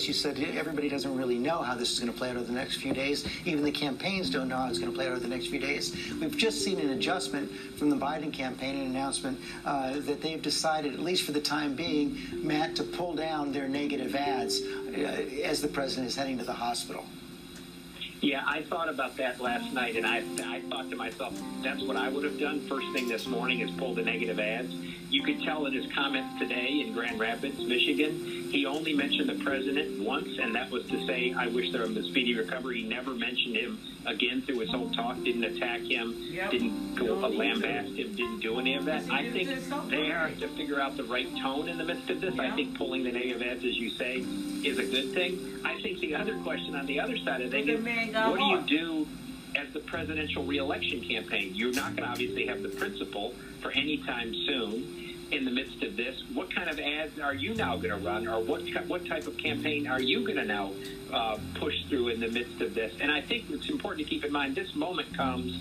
this. You said everybody doesn't really know how this is going to play out over the next few days. Even the campaigns don't know how it's going to play out over the next few days. We've just seen an adjustment from the Biden campaign, an announcement uh, that they've decided, at least for the time being, Matt, to pull down their negative ads uh, as the president is heading to the hospital. Yeah, I thought about that last night, and I, I thought to myself, that's what I would have done first thing this morning is pull the negative ads you could tell in his comments today in Grand Rapids, Michigan, he only mentioned the president once, and that was to say, I wish there was a speedy recovery. He never mentioned him again through his whole talk, didn't attack him, yep. didn't go no, lambast him, didn't do any of that. I think they have to figure out the right tone in the midst of this. I think pulling the negative ads, as you say, is a good thing. I think the other question on the other side of things is, what do you do as the presidential reelection campaign? You're not going to obviously have the principal for any time soon in the midst of this, what kind of ads are you now going to run, or what what type of campaign are you going to now uh, push through in the midst of this? And I think it's important to keep in mind this moment comes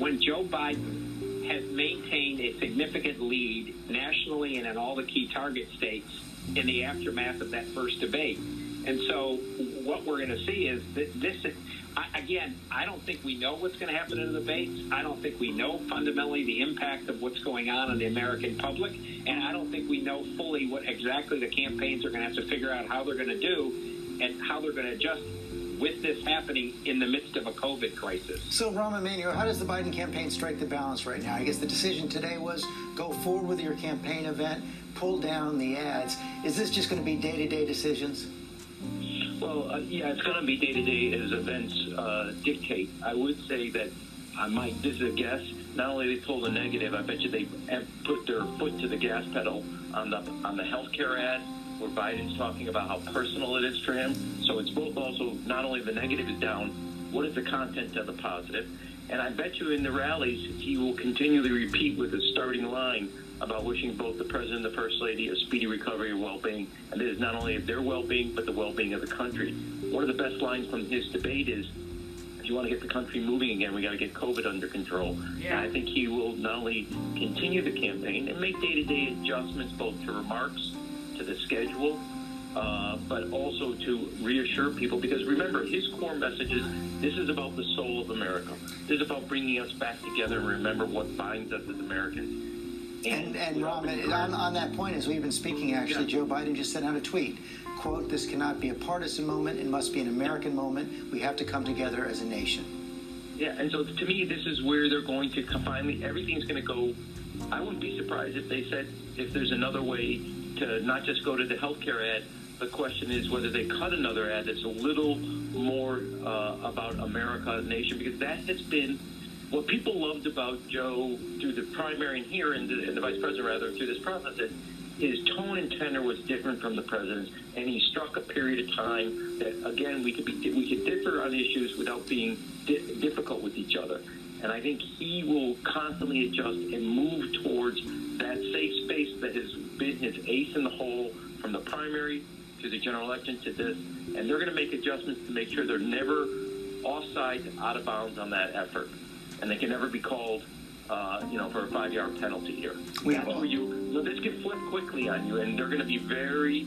when Joe Biden has maintained a significant lead nationally and in all the key target states in the aftermath of that first debate. And so, what we're going to see is that this I, again, I don't think we know what's going to happen in the debates. I don't think we know fundamentally the impact of what's going on on the American public, and I don't think we know fully what exactly the campaigns are going to have to figure out how they're going to do and how they're going to adjust with this happening in the midst of a COVID crisis. So, Rahm Emanuel, how does the Biden campaign strike the balance right now? I guess the decision today was go forward with your campaign event, pull down the ads. Is this just going to be day to day decisions? Well, uh, yeah, it's going to be day to day as events uh, dictate. I would say that I might, this is a guess, not only they pull the negative, I bet you they put their foot to the gas pedal on the on the healthcare ad where Biden's talking about how personal it is for him. So it's both also not only the negative is down, what is the content of the positive? And I bet you in the rallies he will continually repeat with his starting line about wishing both the president and the first lady a speedy recovery and well-being. And this is not only of their well-being, but the well-being of the country. One of the best lines from his debate is, if you want to get the country moving again, we got to get COVID under control. Yeah. And I think he will not only continue the campaign and make day-to-day adjustments both to remarks, to the schedule, uh, but also to reassure people. Because remember, his core message is this is about the soul of America. This is about bringing us back together and remember what binds us as Americans and, and Rahm, on, on that point, as we've been speaking, actually. Joe Biden just sent out a tweet. Quote, this cannot be a partisan moment. It must be an American moment. We have to come together as a nation. Yeah, and so to me, this is where they're going to finally, everything's going to go. I wouldn't be surprised if they said, if there's another way to not just go to the healthcare ad, the question is whether they cut another ad that's a little more uh, about America, nation, because that has been what people loved about Joe through the primary and here and the, and the vice president rather through this process is his tone and tenor was different from the president's, and he struck a period of time that again we could be we could differ on issues without being di- difficult with each other. And I think he will constantly adjust and move towards that safe space that has been his ace in the hole from the primary to the general election to this. And they're going to make adjustments to make sure they're never offside, out of bounds on that effort and they can never be called, uh, you know, for a five-yard penalty here. We That's where you. So this can flip quickly on you, and they're going to be very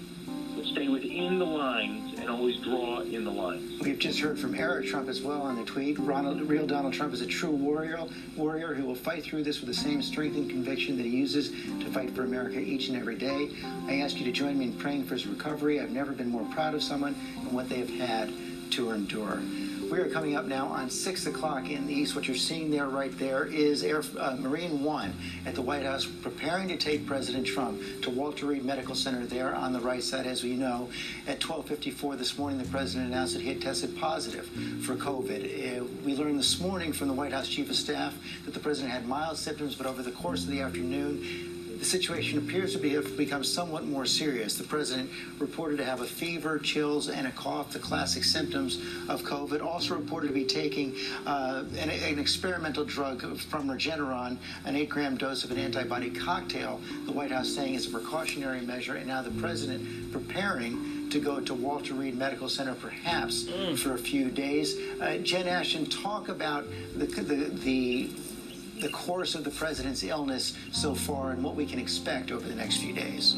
stay within the lines and always draw in the lines. We've just heard from Eric Trump as well on the tweet. Ronald, real Donald Trump is a true warrior, warrior who will fight through this with the same strength and conviction that he uses to fight for America each and every day. I ask you to join me in praying for his recovery. I've never been more proud of someone and what they have had to endure. We are coming up now on 6 o'clock in the east. What you're seeing there right there is Air, uh, Marine One at the White House preparing to take President Trump to Walter Reed Medical Center there on the right side. As we know, at 1254 this morning, the president announced that he had tested positive for COVID. Uh, we learned this morning from the White House Chief of Staff that the president had mild symptoms, but over the course of the afternoon, the situation appears to be, have become somewhat more serious. The president reported to have a fever, chills, and a cough, the classic symptoms of COVID. Also reported to be taking uh, an, an, experimental drug from Regeneron, an eight gram dose of an antibody cocktail, the White House saying is a precautionary measure. And now the president preparing to go to Walter Reed Medical Center perhaps mm. for a few days. Uh, Jen Ashton, talk about the, the, the the course of the president's illness so far and what we can expect over the next few days?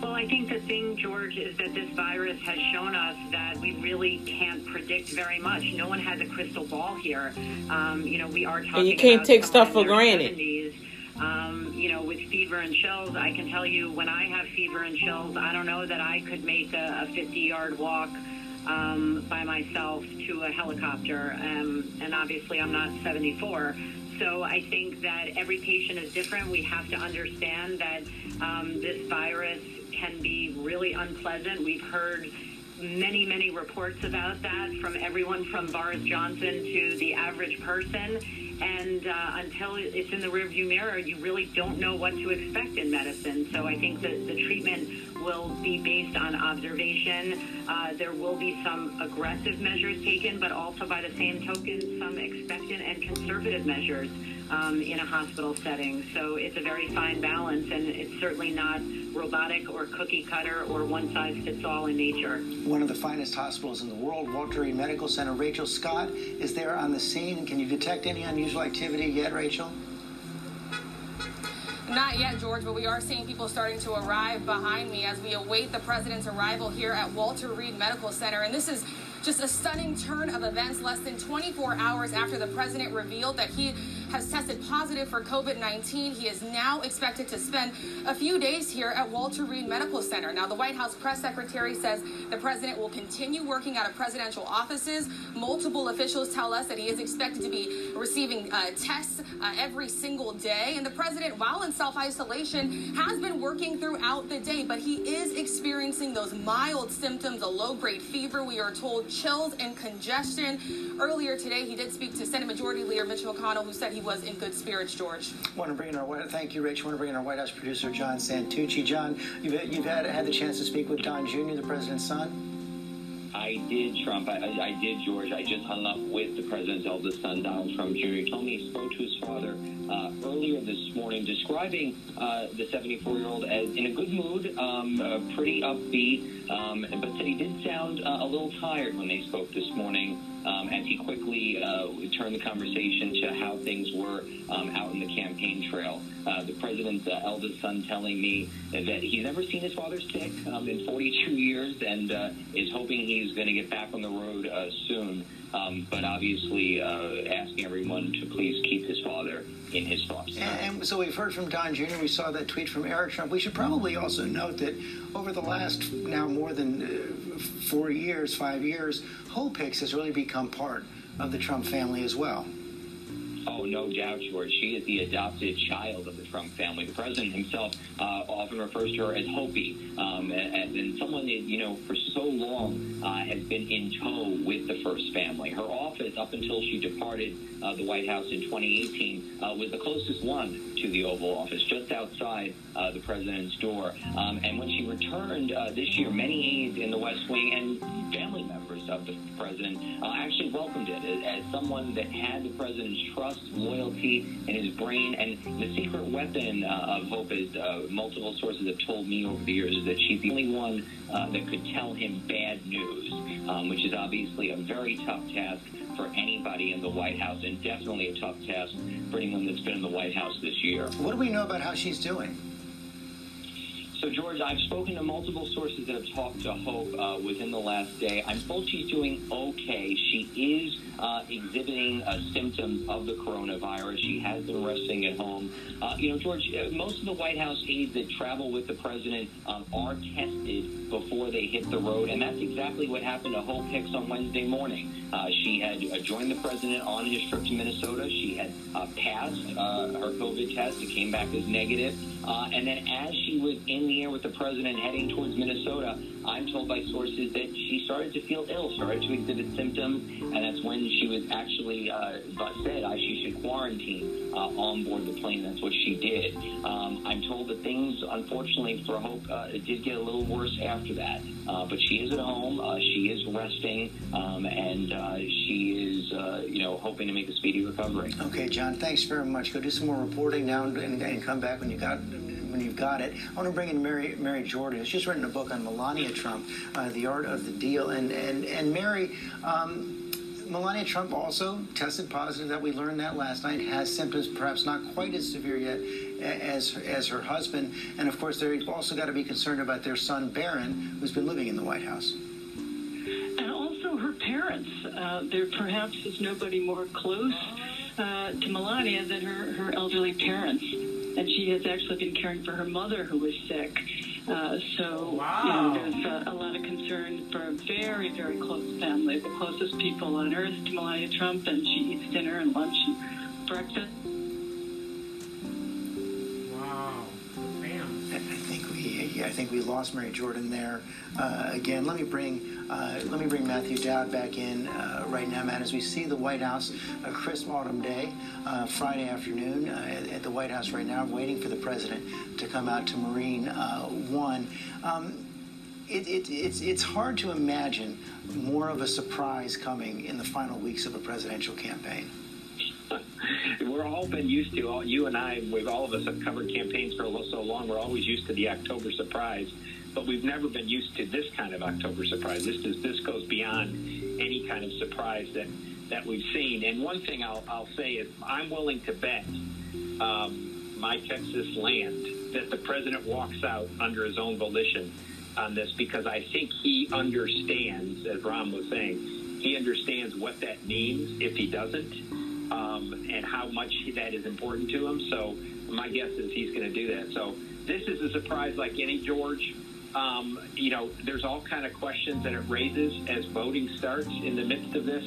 Well, I think the thing, George, is that this virus has shown us that we really can't predict very much. No one has a crystal ball here. Um, you know, we are talking. And you can't about take stuff for granted. 70s. Um, you know, with fever and chills, I can tell you when I have fever and chills, I don't know that I could make a, a 50 yard walk um, by myself to a helicopter. Um, and obviously, I'm not 74. So I think that every patient is different. We have to understand that um, this virus can be really unpleasant. We've heard many, many reports about that from everyone from Boris Johnson to the average person. And uh, until it's in the rearview mirror, you really don't know what to expect in medicine. So I think that the treatment will be based on observation. Uh, there will be some aggressive measures taken, but also by the same token, some expectant and conservative measures um, in a hospital setting. So it's a very fine balance, and it's certainly not robotic or cookie cutter or one size fits all in nature. One of the finest hospitals in the world, Walter Reed Medical Center. Rachel Scott is there on the scene. Can you detect any unusual activity yet, Rachel? Not yet, George, but we are seeing people starting to arrive behind me as we await the president's arrival here at Walter Reed Medical Center. And this is just a stunning turn of events less than 24 hours after the president revealed that he has tested positive for COVID 19. He is now expected to spend a few days here at Walter Reed Medical Center. Now, the White House press secretary says the president will continue working out of presidential offices. Multiple officials tell us that he is expected to be receiving uh, tests uh, every single day. And the president, while in self isolation, has been working throughout the day, but he is experiencing those mild symptoms, a low grade fever, we are told, chills and congestion. Earlier today, he did speak to Senate Majority Leader Mitch McConnell, who said he was in good spirits, George. Want to bring in our White- thank you, Rich. Want to bring in our White House producer John Santucci. John, you've, you've had had the chance to speak with Don Jr., the president's son. I did, Trump. I, I, I did, George. I just hung up with the president's eldest son, Donald Trump Jr. He told me he spoke to his father uh, earlier this morning, describing uh, the 74-year-old as in a good mood, um, uh, pretty upbeat, um, but said he did sound uh, a little tired when they spoke this morning. Um, as he quickly uh, turned the conversation to how things were um, out in the campaign trail. Uh, the president's uh, eldest son telling me that he's never seen his father sick um, in 42 years and uh, is hoping he's going to get back on the road uh, soon. Um, but obviously, uh, asking everyone to please keep his father in his thoughts. And, so we've heard from Don Jr. We saw that tweet from Eric Trump. We should probably also note that over the last now more than uh, four years, five years, Hope Hicks has really become part of the Trump family as well. Oh, no doubt, George. She is the adopted child of the Trump family. The president himself uh, often refers to her as Hopi, um, and, and someone that, you know, for so long uh, has been in tow with the first family. Her office, up until she departed uh, the White House in 2018, uh, was the closest one to the Oval Office, just outside uh, the president's door. Um, and when she returned uh, this year, many aides in the West Wing and family members of the president actually welcomed it as, as someone that had the president's trust, loyalty, and his brain. And the secret weapon uh, of Hope, is uh, multiple sources have told me over the years, is that she's the only one uh, that could tell him bad news, um, which is obviously a very tough task for anybody in the White House, and definitely a tough task for anyone that's been in the White House this year. What do we know about how she's doing? So, George, I've spoken to multiple sources that have talked to Hope uh, within the last day. I'm told she's doing okay. She is uh, exhibiting uh, symptoms of the coronavirus. She has been resting at home. Uh, you know, George, uh, most of the White House aides that travel with the president um, are tested before they hit the road, and that's exactly what happened to Hope Hicks on Wednesday morning. Uh, she had joined the president on his trip to Minnesota. She had passed her COVID test. It came back as negative. Uh, and then as she was in the air with the president heading towards Minnesota, I'm told by sources that she started to feel ill, started to exhibit symptoms, and that's when she was actually uh, said uh, she should quarantine uh, on board the plane. That's what she did. Um, I'm told that things, unfortunately for Hope, uh, it did get a little worse after that. Uh, but she is at home. Uh, she is resting, um, and uh, she is, uh, you know, hoping to make a speedy recovery. Okay, John, thanks very much. Go do some more reporting now and, and, come back when you got when you've got it. I want to bring in Mary Mary Jordan, who's just written a book on Melania Trump, uh, the art of the deal, and and and Mary. Um, Melania Trump also tested positive. That we learned that last night. Has symptoms, perhaps not quite as severe yet as as her husband. And of course, they've also got to be concerned about their son Barron, who's been living in the White House. And also her parents. Uh, there perhaps is nobody more close uh, to Melania than her, her elderly parents. And she has actually been caring for her mother who was sick. Uh, so, wow. you know, there's a, a, lot of concern for a very, very close family, the closest people on earth to Melania Trump, and she eats dinner and lunch and breakfast. I think we lost Mary Jordan there uh, again. Let me bring uh, let me bring Matthew Dowd back in uh, right now, Matt, as we see the White House, a crisp autumn day, uh, Friday afternoon uh, at, at, the White House right now, waiting for the president to come out to Marine uh, One. Um, it, it, it's, it's hard to imagine more of a surprise coming in the final weeks of a presidential campaign. We're all been used to, all, you and I, we've all of us have covered campaigns for so long, we're always used to the October surprise but we've never been used to this kind of October surprise. This is, this goes beyond any kind of surprise that that we've seen. And one thing I'll, I'll say is I'm willing to bet um, my Texas land that the president walks out under his own volition on this because I think he understands, as Rahm was saying, he understands what that means if he doesn't, um, and how much that is important to him. So my guess is he's going to do that. So this is a surprise like any George. Um, you know, there's all kind of questions that it raises as voting starts in the midst of this.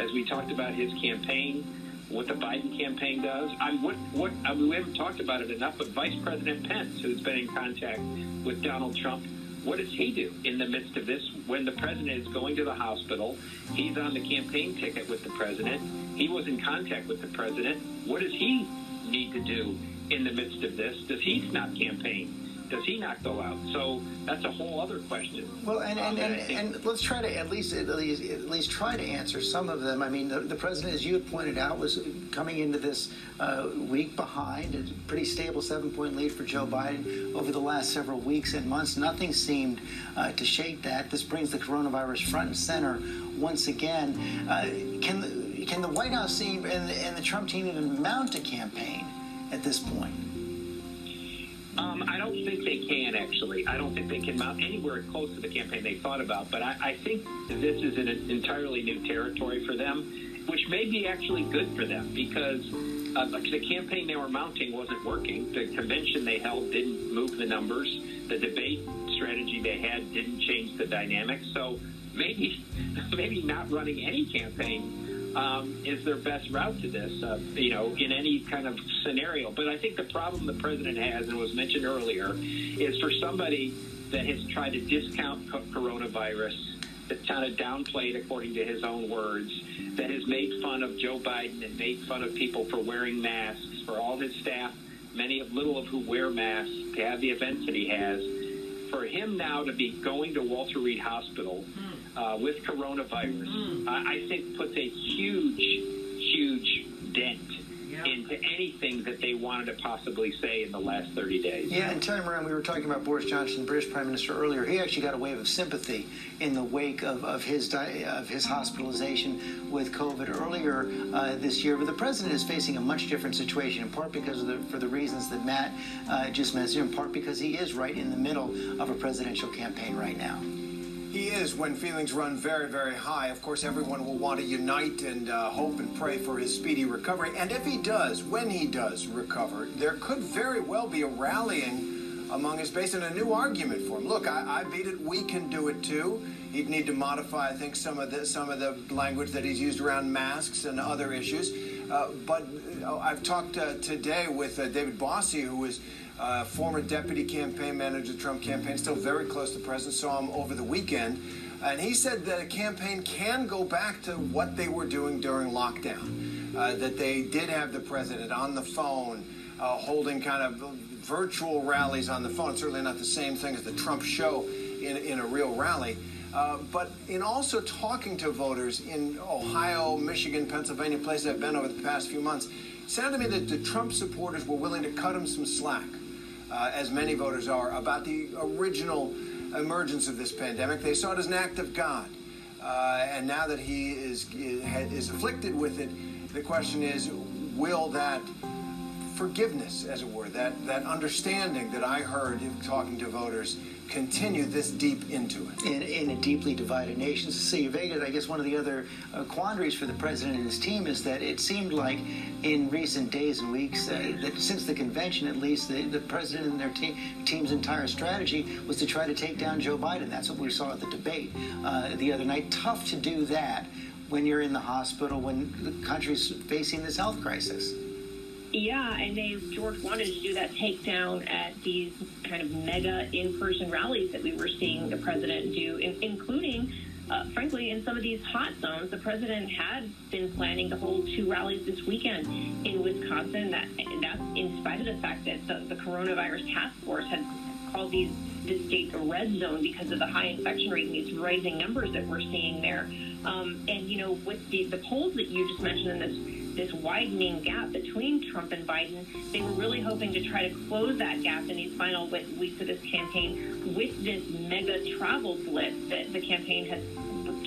As we talked about his campaign, what the Biden campaign does. I'm what what I mean, we haven't talked about it enough, but Vice President Pence, who's been in contact with Donald Trump, what does he do in the midst of this when the president is going to the hospital? He's on the campaign ticket with the president. He was in contact with the president. What does he need to do in the midst of this? Does he not campaign? Does he not go out? So that's a whole other question. Well, and and, um, and, and, let's try to at least, at least at least try to answer some of them. I mean, the, the president, as you had pointed out, was coming into this uh, week behind, a pretty stable seven-point lead for Joe Biden over the last several weeks and months. Nothing seemed uh, to shake that. This brings the coronavirus front and center once again. Uh, can the, can the White House team and, and the Trump team even mount a campaign at this point? Um, I don't think they can actually. I don't think they can mount anywhere close to the campaign they thought about. But I, I think this is an entirely new territory for them, which may be actually good for them because uh, the campaign they were mounting wasn't working. The convention they held didn't move the numbers. The debate strategy they had didn't change the dynamics. So maybe, maybe not running any campaign um, is their best route to this, uh, you know, in any kind of scenario. But I think the problem the president has, and was mentioned earlier, is for somebody that has tried to discount coronavirus, that kind of downplayed, according to his own words, that has made fun of Joe Biden and made fun of people for wearing masks, for all his staff, many of little of who wear masks, to have the events that he has. For him now to be going to Walter Reed Hospital. Mm uh, with coronavirus, mm. I, I think puts a huge, huge dent into anything that they wanted to possibly say in the last 30 days. Yeah, and Terry Moran, we were talking about Boris Johnson, British Prime Minister, earlier. He actually got a wave of sympathy in the wake of, of his di- of his hospitalization with COVID earlier uh, this year. But the president is facing a much different situation, in part because of the for the reasons that Matt uh, just mentioned, in part because he is right in the middle of a presidential campaign right now. He is when feelings run very, very high. Of course, everyone will want to unite and uh, hope and pray for his speedy recovery. And if he does, when he does recover, there could very well be a rallying among his base and a new argument for him. Look, I, I beat it. We can do it too. He'd need to modify, I think, some of the some of the language that he's used around masks and other issues. Uh, but uh, I've talked uh, today with uh, David Bossie, who was uh, former deputy campaign manager Trump campaign, still very close to president, saw him over the weekend. And he said that a campaign can go back to what they were doing during lockdown, uh, that they did have the president on the phone, uh, holding kind of virtual rallies on the phone. Certainly not the same thing as the Trump show in, in a real rally. Uh, but in also talking to voters in Ohio, Michigan, Pennsylvania, places I've been over the past few months, it sounded to me that the Trump supporters were willing to cut him some slack uh, as many voters are, about the original emergence of this pandemic. They saw it as an act of God. uh, and now that he is is afflicted with it, the question is, will that forgiveness, as it were, that that understanding that I heard in talking to voters continue this deep into it. In, in a deeply divided nation. Cecilia Vega, I guess one of the other uh, quandaries for the president and his team is that it seemed like in recent days and weeks, uh, that since the convention at least, the, the president and their team, team's entire strategy was to try to take down Joe Biden. That's what we saw at the debate uh, the other night. Tough to do that when you're in the hospital, when the country's facing this health crisis. Yeah, and they George wanted to do that takedown at these kind of mega in-person rallies that we were seeing the president do, in, including, uh, frankly, in some of these hot zones. The president had been planning to hold two rallies this weekend in Wisconsin. That that's in spite of the fact that the, the coronavirus task force had called these this state a red zone because of the high infection rate and these rising numbers that we're seeing there. Um, and you know, with the, the polls that you just mentioned in this this widening gap between Trump and Biden. They were really hoping to try to close that gap in these final weeks of this campaign with this mega travel blitz that the campaign has,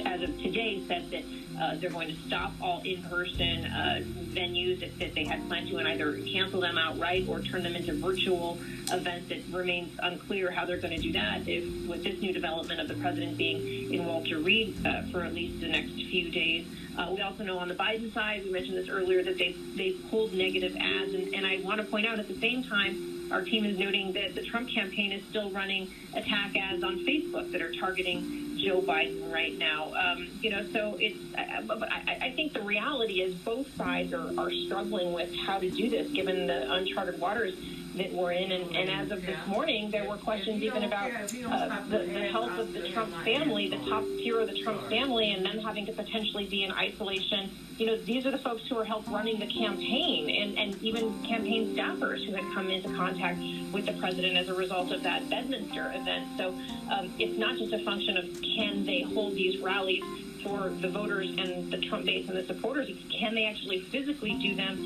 as of today, said that uh, they're going to stop all in-person uh, venues that, they had planned to and either cancel them outright or turn them into virtual events. It remains unclear how they're going to do that if, with this new development of the president being in Walter Reed uh, for at least the next few days. Uh, we also know on the Biden side, we mentioned this earlier, that they they pulled negative ads, and, and I want to point out at the same time, our team is noting that the Trump campaign is still running attack ads on Facebook that are targeting Joe Biden right now. Um, you know, so it's. But I, I think the reality is both sides are, are struggling with how to do this, given the uncharted waters that we're in. And, and as of this morning, there were questions even about uh, the, the health of the Trump family, the top tier of the Trump family, and them having to potentially be in isolation. You know, these are the folks who are help running the campaign and, and even campaign staffers who had come into contact with the president as a result of that Bedminster event. So um, it's not just a function of can they hold these rallies for the voters and the Trump base and the supporters. Can they actually physically do them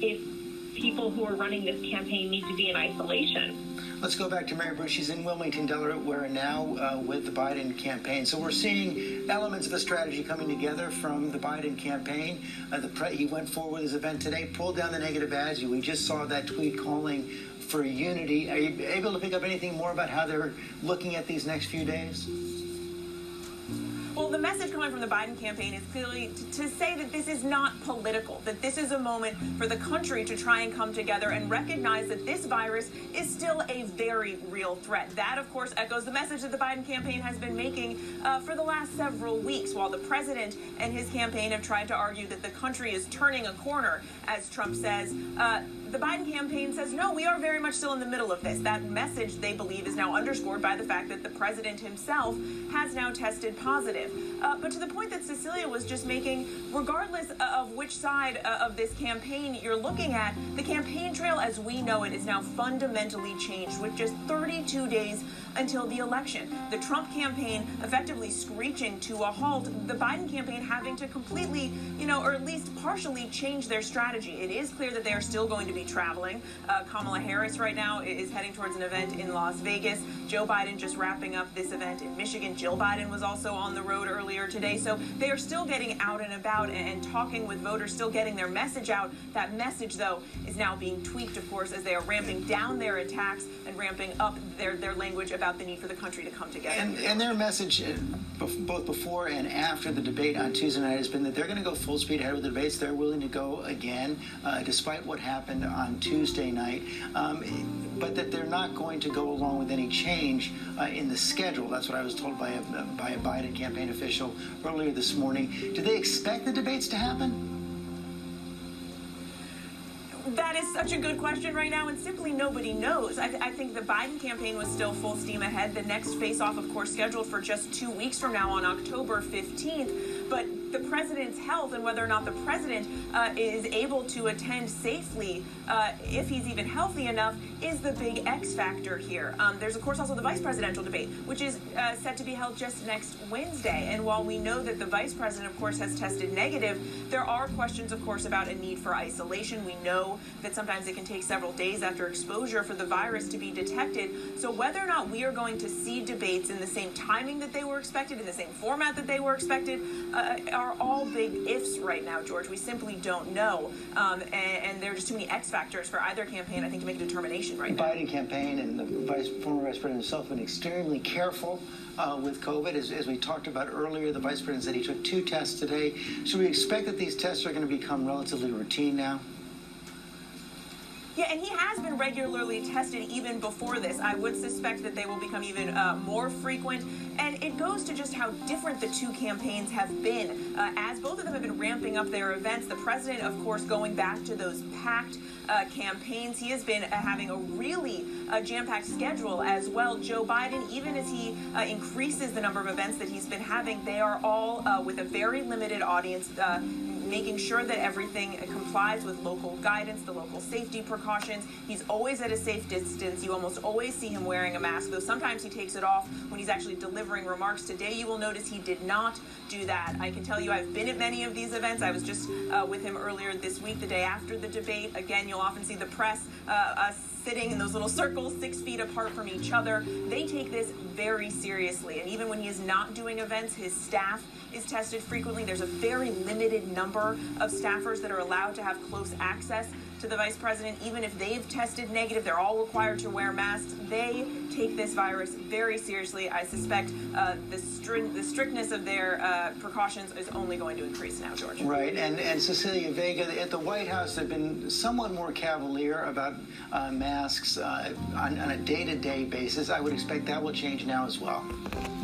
if people who are running this campaign need to be in isolation. Let's go back to Mary Bruce. She's in Wilmington, Delaware now uh, with the Biden campaign. So we're seeing elements of a strategy coming together from the Biden campaign. Uh, the pre- he went forward with his event today, pulled down the negative ads. We just saw that tweet calling for unity. Are you able to pick up anything more about how they're looking at these next few days? Well, the message coming from the Biden campaign is clearly to, to, say that this is not political, that this is a moment for the country to try and come together and recognize that this virus is still a very real threat. That, of course, echoes the message that the Biden campaign has been making uh, for the last several weeks, while the president and his campaign have tried to argue that the country is turning a corner, as Trump says. Uh, the Biden campaign says, no, we are very much still in the middle of this. That message, they believe, is now underscored by the fact that the president himself has now tested positive. Uh, but to the point that Cecilia was just making, regardless of which side uh, of this campaign you're looking at, the campaign trail as we know it is now fundamentally changed with just 32 days until the election. The Trump campaign effectively screeching to a halt, the Biden campaign having to completely, you know, or at least partially change their strategy. It is clear that they are still going to be traveling. Uh, Kamala Harris right now is heading towards an event in Las Vegas. Joe Biden just wrapping up this event in Michigan. Jill Biden was also on the road earlier today. So they are still getting out and about and, and talking with voters, still getting their message out. That message, though, is now being tweaked, of course, as they are ramping down their attacks and ramping up their, their language about the need for the country to come together. And, and their message, uh, both before and after the debate on Tuesday night, has been that they're going to go full speed ahead with the debates. They're willing to go again, uh, despite what happened on Tuesday night, um, but that they're not going to go along with any change uh, in the schedule. That's what I was told by a, by a Biden campaign official earlier this morning. Do they expect the debates to happen? That is such a good question right now, and simply nobody knows. I, th- I, think the Biden campaign was still full steam ahead. The next face off, of course, scheduled for just two weeks from now on October 15th. But the president's health and whether or not the president uh, is able to attend safely, uh, if he's even healthy enough, is the big X factor here. Um, there's, of course, also the vice presidential debate, which is uh, set to be held just next Wednesday. And while we know that the vice president, of course, has tested negative, there are questions, of course, about a need for isolation. We know that sometimes it can take several days after exposure for the virus to be detected. So whether or not we are going to see debates in the same timing that they were expected, in the same format that they were expected, uh, are all big ifs right now, George. We simply don't know. Um, and, and there are just too many X factors for either campaign, I think, to make a determination right now. Biden campaign and the vice, former vice president himself have been extremely careful uh, with COVID. As, as we talked about earlier, the vice president said he took two tests today. Should we expect that these tests are going to become relatively routine now? Yeah, and he has been regularly tested even before this. I would suspect that they will become even uh, more frequent. And it goes to just how different the two campaigns have been. Uh, as both of them have been ramping up their events, the president, of course, going back to those packed uh, campaigns, he has been uh, having a really uh, jam packed schedule as well. Joe Biden, even as he uh, increases the number of events that he's been having, they are all with a very limited audience making sure that everything complies with local guidance, the local safety precautions. He's always at a safe distance. You almost always see him wearing a mask, though sometimes he takes it off when he's actually delivering remarks. Today, you will notice he did not do that. I can tell you I've been at many of these events. I was just uh, with him earlier this week, the day after the debate. Again, you'll often see the press uh, uh, sitting in those little circles six feet apart from each other. They take this very seriously. And even when he is not doing events, his staff is tested frequently. There's a very limited number of staffers that are allowed to have close access to the vice president. Even if they've tested negative, they're all required to wear masks. They take this virus very seriously. I suspect uh, the, stri- the strictness of their uh, precautions is only going to increase now, George. Right. And, and Cecilia Vega, at the White House, have been somewhat more cavalier about uh, masks uh, on, on, a day to day basis. I would expect that will change now as well.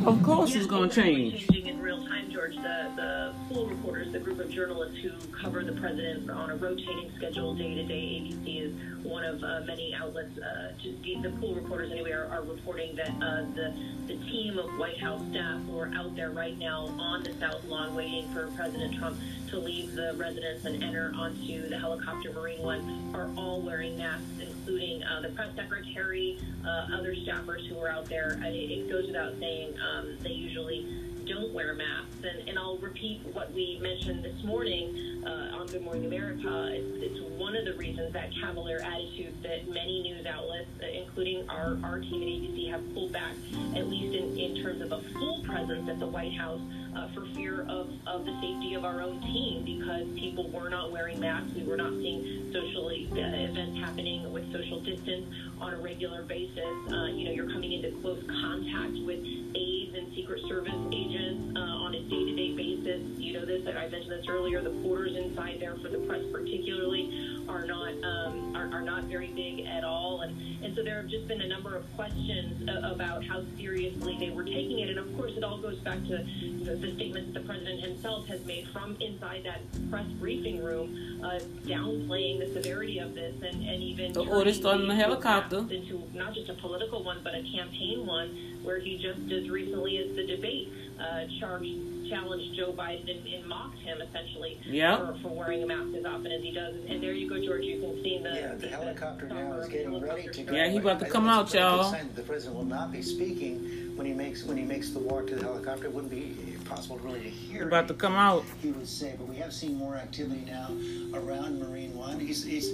Of course, it's going to change. Changing in real time, George. The, the pool reporters, the group of journalists who cover the president on a rotating schedule day to day, ABC is one of uh, many outlets. Uh, the, the pool reporters, anyway, are, are reporting that uh, the the team of White House staff who are out there right now on the South Lawn waiting for President Trump to leave the residence and enter onto the helicopter Marine One are all wearing masks, including uh, the press secretary, uh, other staffers who are out there. It, it goes without saying um, they usually don't wear masks. And, and I'll repeat what we mentioned this morning uh, on Good Morning America. It's, it's, one of the reasons that cavalier attitude that many news outlets, uh, including our, our team at ABC, have pulled back, at least in, in terms of a full presence at the White House uh, for fear of, of the safety of our own team because people were not wearing masks. We were not seeing socially uh, events happening with social distance on a regular basis. Uh, you know, you're coming into close contact with aides and Secret Service agents uh, on a day-to-day basis. You know this. I mentioned this earlier. The quarters inside there for the press, particularly, are not um, are, are not very big at all. And and so there have just been a number of questions uh, about how seriously they were taking it. And of course, it all goes back to the, the statements the president himself has made from inside that press briefing room, uh, downplaying the severity of this and, and even the order starting the helicopter into not just a political one but a campaign one, where he just as recently as the debate uh, charged challenged Joe Biden and, and mocked him essentially yep. for, for wearing a mask as often as he does. And there you go, George. You can see the yeah the, the helicopter now is getting ready to go. Yeah, he about to come out, y'all. The president will not be speaking when he makes when he makes the walk to the helicopter. It wouldn't be possible really to hear. About to come out. He would say, but we have seen more activity now around Marine One. He's he's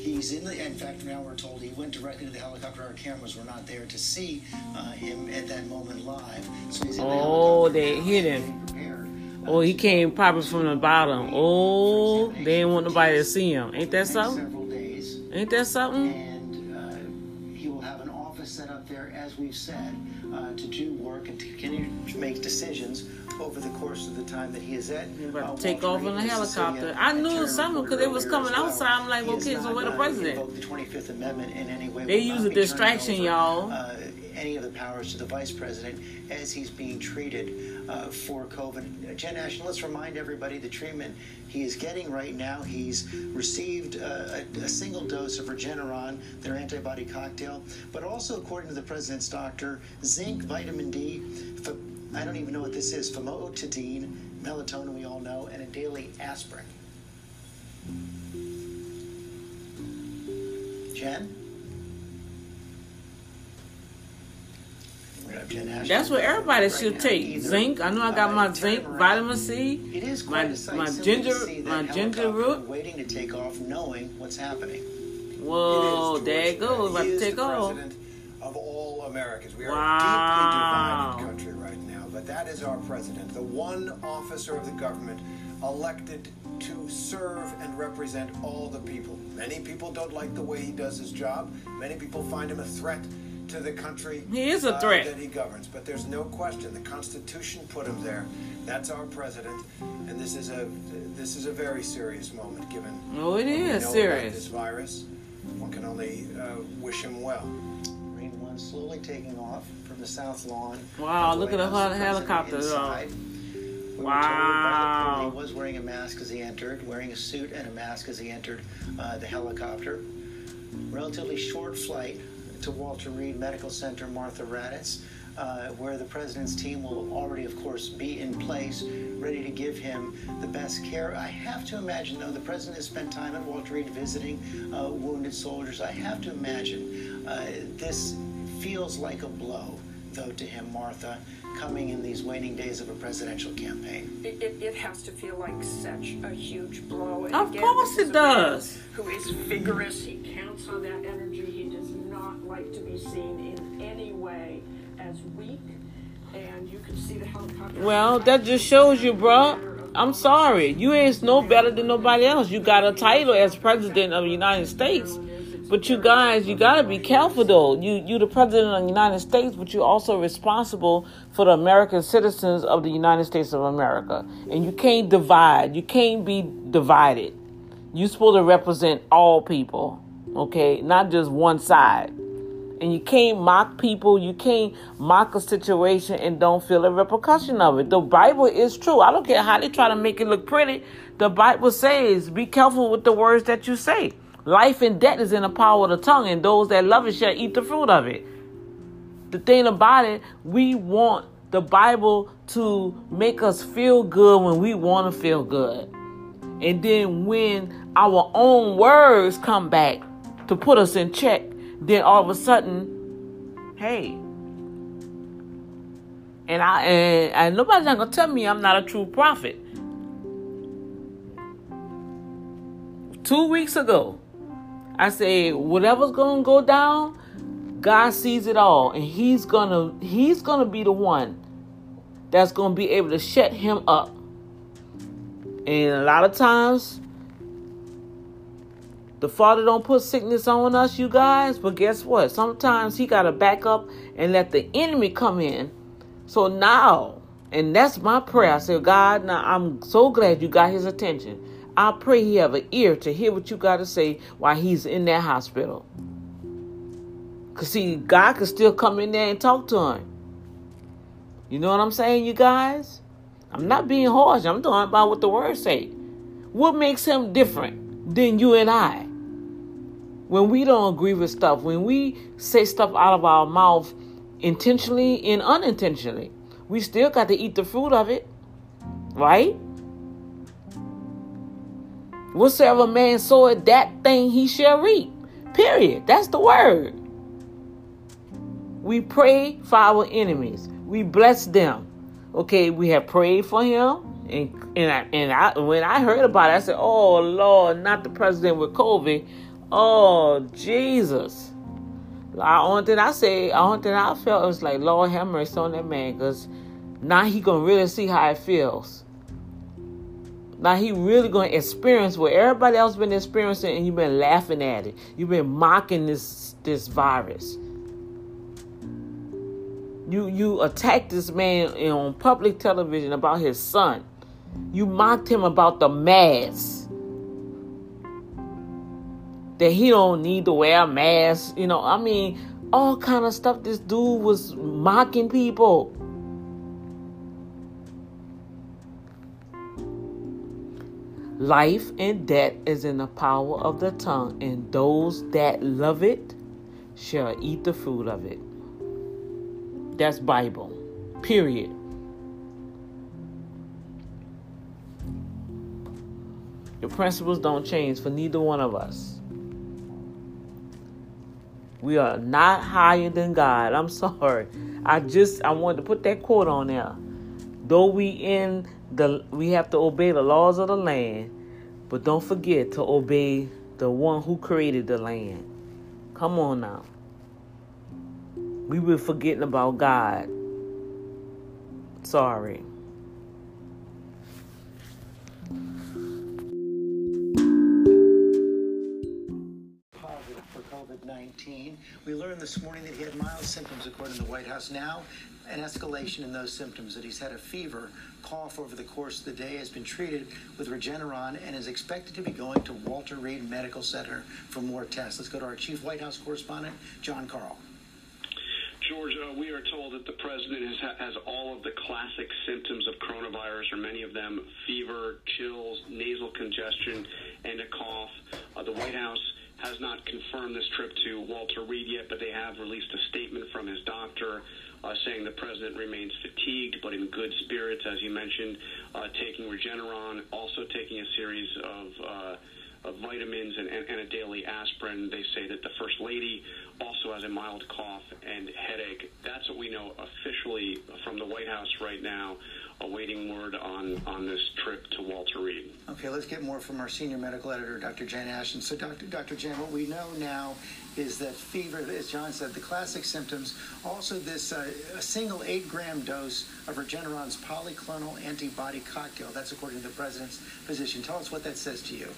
he's in the. In fact, now we're told he went directly to the helicopter. Our cameras were not there to see uh, him at that moment live. So he's in the oh, they hit him. Oh, he came probably from the bottom. Oh, they didn't want nobody to see him. Ain't that something? Ain't that something? And uh, he will have an office set up there, as we've said, uh, to do work and to continue to make decisions over the course of the time that he is at. Uh, take off in a helicopter. I knew something because it was coming well. outside. I'm like, okay, so where the president? The 25th Amendment in any way. They use a distraction, y'all. Uh, any of the powers to the vice president as he's being treated uh, for COVID. Jen Ashton, let's remind everybody the treatment he is getting right now. He's received uh, a, a, single dose of Regeneron, their antibody cocktail, but also, according to the president's doctor, zinc, vitamin D, I don't even know what this is, famotidine, melatonin, we all know, and a daily aspirin. Jen? That's what everybody should take. Zinc. I know I got my uh, zinc, vitamin C. It is quite my my ginger my ginger root. waiting to take off, knowing what's happening. Whoa, It there it goes. About to take off. of all Americans. We are Wow. a deeply divided country right now, but that is our president, the one officer of the government elected to serve and represent all the people. Many people don't like the way he does his job. Many people find him a threat to the country He is a uh, threat. that he governs. But there's no question the Constitution put him there. That's our president, and this is a this is a very serious moment given Oh, it is we is know about serious. this virus. One can only uh, wish him well. Marine One slowly taking off from the South Lawn. Wow, look at the House, helicopter, We were told by the Wow. He was wearing a mask as he entered, wearing a suit and a mask as he entered uh, the helicopter. Relatively short flight to Walter Reed Medical Center, Martha Raddatz, uh, where the president's team will already, of course, be in place, ready to give him the best care. I have to imagine, though, the president has spent time at Walter Reed visiting uh, wounded soldiers. I have to imagine uh, this feels like a blow, though, to him, Martha, coming in these waning days of a presidential campaign. It, it, it has to feel like such a huge blow. And Of again, course it does. Who is vigorous. He counts on that energy. Like to be seen in any way as weak. And you can see the helicopter. Well, that just shows you, bro. I'm sorry. You ain't no better than nobody else. You got a title as president of the United States. But you guys, you gotta be careful though. You you the president of the United States, but you're also responsible for the American citizens of the United States of America. And you can't divide. You can't be divided. You're supposed to represent all people, okay? Not just one side. And you can't mock people. You can't mock a situation and don't feel a repercussion of it. The Bible is true. I don't care how they try to make it look pretty. The Bible says, be careful with the words that you say. Life and death is in the power of the tongue, and those that love it shall eat the fruit of it. The thing about it, we want the Bible to make us feel good when we want to feel good. And then when our own words come back to put us in check, then all of a sudden, hey. And I and, and nobody's not gonna tell me I'm not a true prophet. Two weeks ago, I said whatever's gonna go down, God sees it all, and He's gonna He's gonna be the one that's gonna be able to shut him up. And a lot of times, the Father don't put sickness on us, you guys. But guess what? Sometimes He gotta back up and let the enemy come in. So now, and that's my prayer. I said, God, now I'm so glad you got His attention. I pray He have an ear to hear what you got to say while He's in that hospital. Cause see, God can still come in there and talk to him. You know what I'm saying, you guys? I'm not being harsh. I'm talking about what the word say. What makes him different than you and I? When we don't agree with stuff, when we say stuff out of our mouth intentionally and unintentionally, we still got to eat the fruit of it, right? Whatsoever man soweth, that thing he shall reap. Period. That's the word. We pray for our enemies. We bless them. Okay, we have prayed for him, and and I, and I when I heard about it, I said, "Oh Lord, not the president with COVID." Oh Jesus! I only thing I say, only thing I felt was like, "Lord have mercy on that man," because now he gonna really see how it feels. Now he really gonna experience what everybody else been experiencing, and you've been laughing at it. You've been mocking this this virus. You you attacked this man on public television about his son. You mocked him about the mask. That he don't need to wear a mask. You know, I mean, all kind of stuff. This dude was mocking people. Life and death is in the power of the tongue, and those that love it shall eat the fruit of it. That's Bible. Period. Your principles don't change for neither one of us. We are not higher than God. I'm sorry. I just I wanted to put that quote on there. Though we in the we have to obey the laws of the land, but don't forget to obey the one who created the land. Come on now. We were forgetting about God. Sorry. We learned this morning that he had mild symptoms, according to the White House. Now, an escalation in those symptoms that he's had a fever, cough over the course of the day, has been treated with Regeneron, and is expected to be going to Walter Reed Medical Center for more tests. Let's go to our chief White House correspondent, Jon Karl. George, uh, we are told that the president has, has all of the classic symptoms of coronavirus, or many of them fever, chills, nasal congestion, and a cough. Uh, the White House has not confirmed this trip to Walter Reed yet, but they have released a statement from his doctor uh, saying the president remains fatigued but in good spirits, as you mentioned, uh, taking Regeneron, also taking a series of. Uh, of vitamins and, and, and a daily aspirin. They say that the First Lady also has a mild cough and headache. That's what we know officially from the White House right now, awaiting word on, on this trip to Walter Reed. Okay, let's get more from our senior medical editor, Dr. Jen Ashton. So, Dr. Dr. Jen, what we know now is that fever, as John said, the classic symptoms. Also, this uh, a single eight gram dose of Regeneron's polyclonal antibody cocktail. That's according to the president's physician. Tell us what that says to you.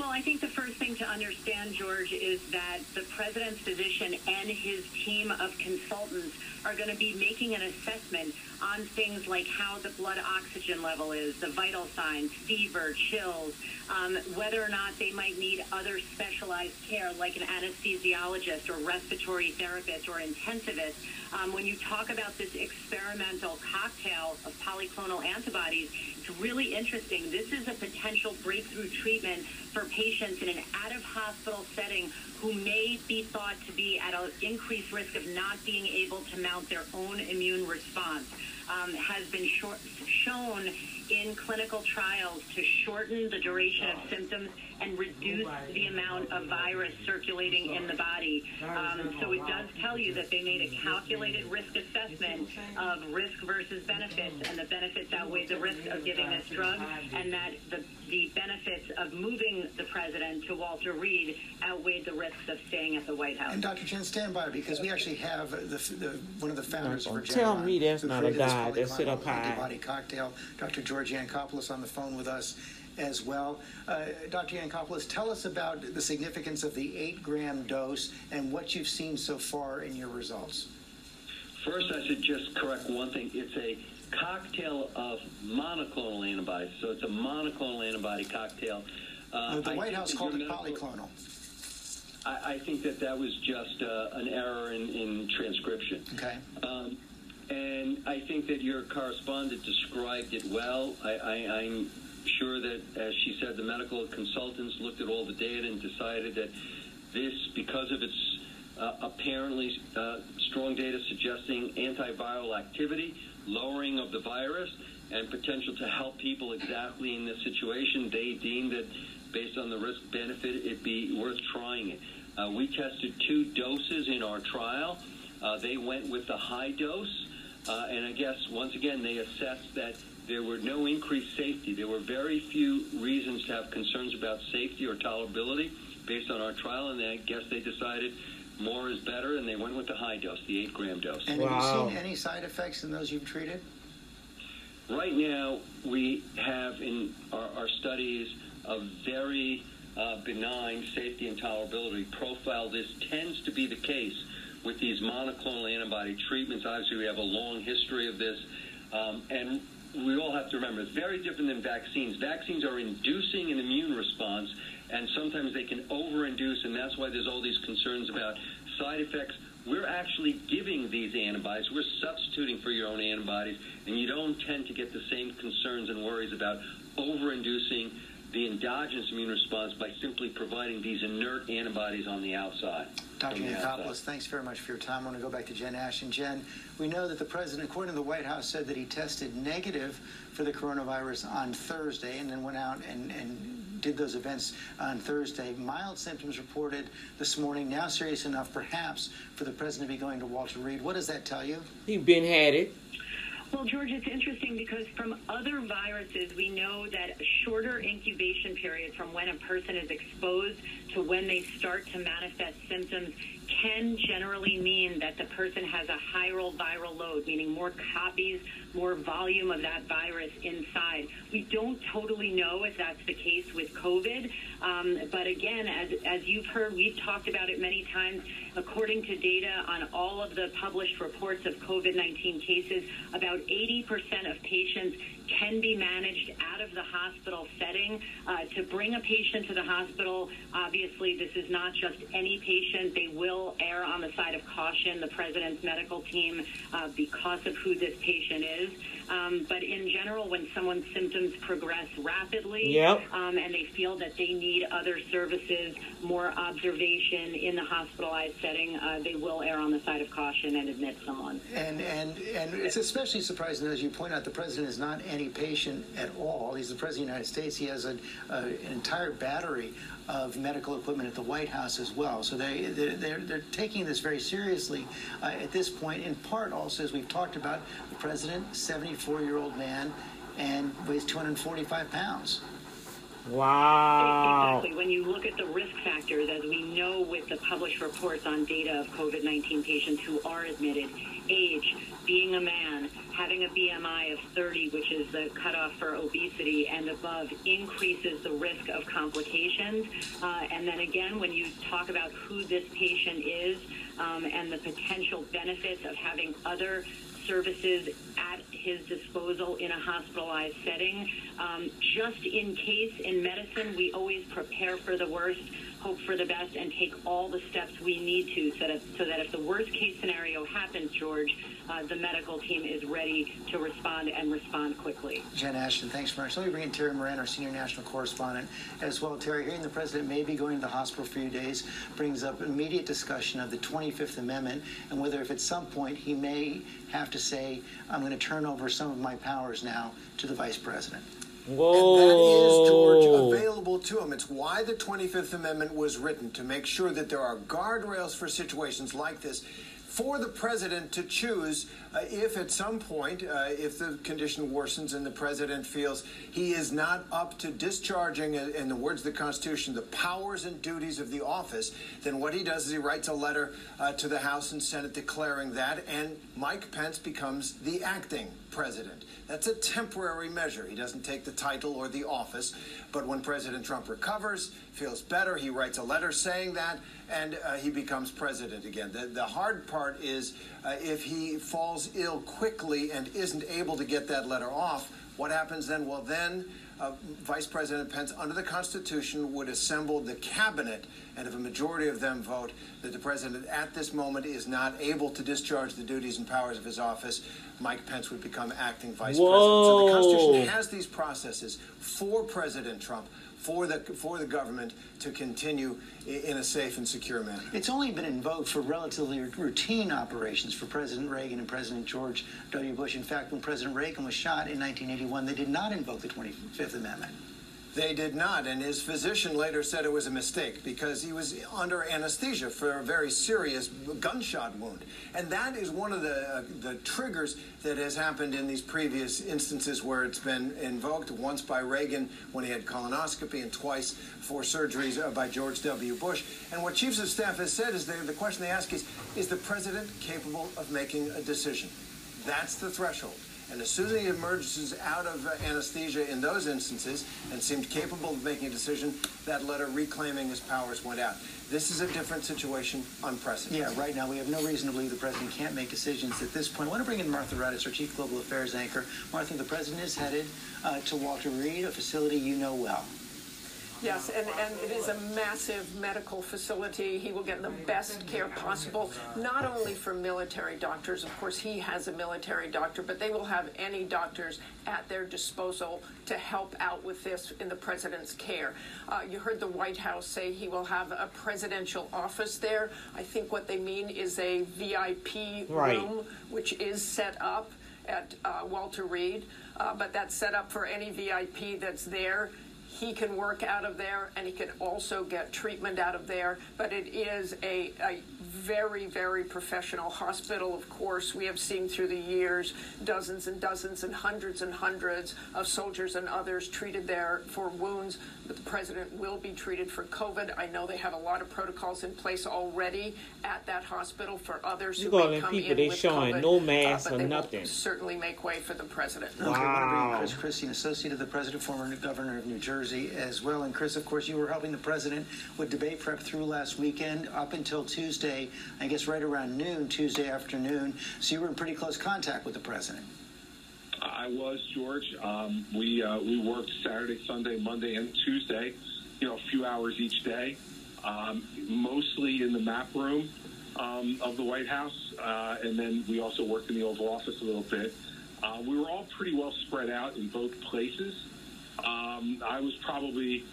Well, I think the first thing to understand, George, is that the president's physician and his team of consultants are going to be making an assessment on things like how the blood oxygen level is, the vital signs, fever, chills, um, whether or not they might need other specialized care like an anesthesiologist or respiratory therapist or intensivist. Um, when you talk about this experimental cocktail of polyclonal antibodies, it's really interesting. This is a potential breakthrough treatment for patients in an out-of-hospital setting who may be thought to be at an increased risk of not being able to mount their own immune response. Um, has been short, shown in clinical trials to shorten the duration of symptoms and reduce the amount of virus circulating in the body. Um, so it does tell you that they made a calculated risk assessment of risk versus benefits, and the benefits outweigh the risk of giving this drug, and that the, the benefits of moving the president to Walter Reed outweighed the risks of staying at the White House. And Dr. Jen, stand by because we actually have the, the one of the founders of Don't Regeneron. tell me that's who not a created this guy that sit polyclonal up high. Antibody cocktail. Dr. George Yancopoulos on the phone with us as well. Uh, Dr. Yancopoulos, tell us about the significance of the eight gram dose and what you've seen so far in your results. First, I should just correct one thing. It's a cocktail of monoclonal antibodies. So it's a monoclonal antibody cocktail. Uh, the I White think House called it polyclonal. I, I think that that was just uh, an error in, in transcription. Okay. Um, and I think that your correspondent described it well. I, I, I'm sure that, as she said, the medical consultants looked at all the data and decided that this, because of its uh, apparently uh, strong data suggesting antiviral activity, lowering of the virus, and potential to help people exactly in this situation, they deemed that based on the risk benefit, it'd be worth trying it. Uh, we tested two doses in our trial. Uh, they went with the high dose, uh, and I guess once again they assessed that there were no increased safety. There were very few reasons to have concerns about safety or tolerability based on our trial, and I guess they decided more is better, and they went with the high dose, the eight gram dose. And have you seen any side effects in those you've treated? Right now, we have in our, our studies a very uh, benign safety and tolerability profile. This tends to be the case with these monoclonal antibody treatments. Obviously, we have a long history of this. Um, and we all have to remember, it's very different than vaccines. Vaccines are inducing an immune response, and sometimes they can overinduce, and that's why there's all these concerns about side effects. We're actually giving these antibodies. We're substituting for your own antibodies, and you don't tend to get the same concerns and worries about overinducing the endogenous immune response by simply providing these inert antibodies on the outside. Dr. from the Yancopoulos, outset. thanks very much for your time. I want to go back to Jen Ashton. Jen, we know that the president, according to the White House, said that he tested negative for the coronavirus on Thursday and then went out and, and did those events on Thursday. Mild symptoms reported this morning, now serious enough perhaps for the president to be going to Walter Reed. What does that tell you? He's been had it. Well, George, it's interesting because from other viruses, we know that a shorter incubation period from when a person is exposed to when they start to manifest symptoms can generally mean that the person has a higher viral load, meaning more copies, more volume of that virus inside. We don't totally know if that's the case with COVID, um, but again, as, as you've heard, we've talked about it many times. According to data on all of the published reports of COVID 19 cases, about 80% of patients can be managed out of the hospital setting. Uh, to bring a patient to the hospital, obviously, this is not just any patient. They will err on the side of caution, the president's medical team, uh, because of who this patient is. Um, but in general, when someone's symptoms progress rapidly Yep. um, and they feel that they need other services, more observation in the hospitalized setting, uh, they will err on the side of caution and admit someone. And and and it's especially surprising as you point out, the president is not any patient at all. He's the president of the United States. He has a, a, an entire battery of medical equipment at the White House as well. So they they're they're, they're taking this very seriously uh, at this point. In part, also as we've talked about, the president, 74 year old man, and weighs 245 pounds. Wow. Exactly. When you look at the risk factors, as we know with the published reports on data of COVID 19 patients who are admitted, age, being a man, having a BMI of 30, which is the cutoff for obesity and above, increases the risk of complications. Uh, and then again, when you talk about who this patient is um, and the potential benefits of having other services at his disposal in a hospitalized setting. Um, just in case in medicine, we always prepare for the worst, hope for the best, and take all the steps we need to so that, so that if the worst case scenario happens, George, uh, the medical team is ready to respond and respond quickly. Jen Ashton, thanks very much. Let me bring in Terry Moran, our senior national correspondent, as well. Terry, hearing the president may be going to the hospital for a few days brings up immediate discussion of the 25th Amendment and whether, if at some point he may have to say, I'm going to turn over some of my powers now to the vice president. Whoa. And that is, George, available to him. It's why the 25th Amendment was written to make sure that there are guardrails for situations like this for the president to choose uh, if at some point, uh, if the condition worsens and the president feels he is not up to discharging, uh, in the words of the Constitution, the powers and duties of the office, then what he does is he writes a letter uh, to the House and Senate declaring that, and Mike Pence becomes the acting president. That's a temporary measure. He doesn't take the title or the office. But when President Trump recovers, feels better, he writes a letter saying that, and uh, he becomes president again. The, the hard part is uh, if he falls ill quickly and isn't able to get that letter off, what happens then? Well, then uh, Vice President Pence, under the Constitution, would assemble the cabinet, and if a majority of them vote that the president at this moment is not able to discharge the duties and powers of his office, Mike Pence would become acting vice Whoa. president. So the Constitution has these processes for President Trump, for the for the government to continue in a safe and secure manner. It's only been invoked for relatively routine operations for President Reagan and President George W. Bush. In fact, when President Reagan was shot in 1981, they did not invoke the 25th Amendment. They did not, and his physician later said it was a mistake because he was under anesthesia for a very serious gunshot wound, and that is one of the uh, the triggers that has happened in these previous instances where it's been invoked. Once by Reagan when he had colonoscopy, and twice for surgeries uh, by George W. Bush. And what chiefs of staff has said is the question they ask is: Is the president capable of making a decision? That's the threshold. And as soon as he emerges out of uh, anesthesia in those instances and seemed capable of making a decision, that letter reclaiming his powers went out. This is a different situation, unprecedented. Yeah, right now we have no reason to believe the president can't make decisions at this point. I want to bring in Martha Raddatz, our chief global affairs anchor. Martha, the president is headed uh, to Walter Reed, a facility you know well. Yes, and, and it is a massive medical facility. He will get the best care possible, not only for military doctors. Of course, he has a military doctor, but they will have any doctors at their disposal to help out with this in the president's care. Uh, you heard the White House say he will have a presidential office there. I think what they mean is a VIP Right. room, which is set up at uh, Walter Reed, uh, but that's set up for any VIP that's there. He can work out of there, and he can also get treatment out of there. But it is a, a very, very professional hospital. Of course, we have seen through the years dozens and dozens and hundreds and hundreds of soldiers and others treated there for wounds. But the president will be treated for COVID. I know they have a lot of protocols in place already at that hospital for others You who got may them come people, in they with showing COVID, no uh, mask but or they will nothing. certainly make way for the president. Okay, I want to bring Wow. Chris Christie, an associate of the president, former governor of New Jersey, as well. And Chris, of course, you were helping the president with debate prep through last weekend up until Tuesday, I guess right around noon, Tuesday afternoon. So you were in pretty close contact with the president. I was George. Um, we uh, we worked Saturday, Sunday, Monday, and Tuesday. You know, a few hours each day, um, mostly in the map room um, of the White House, uh, and then we also worked in the Oval Office a little bit. Uh, we were all pretty well spread out in both places. Um, I was probably,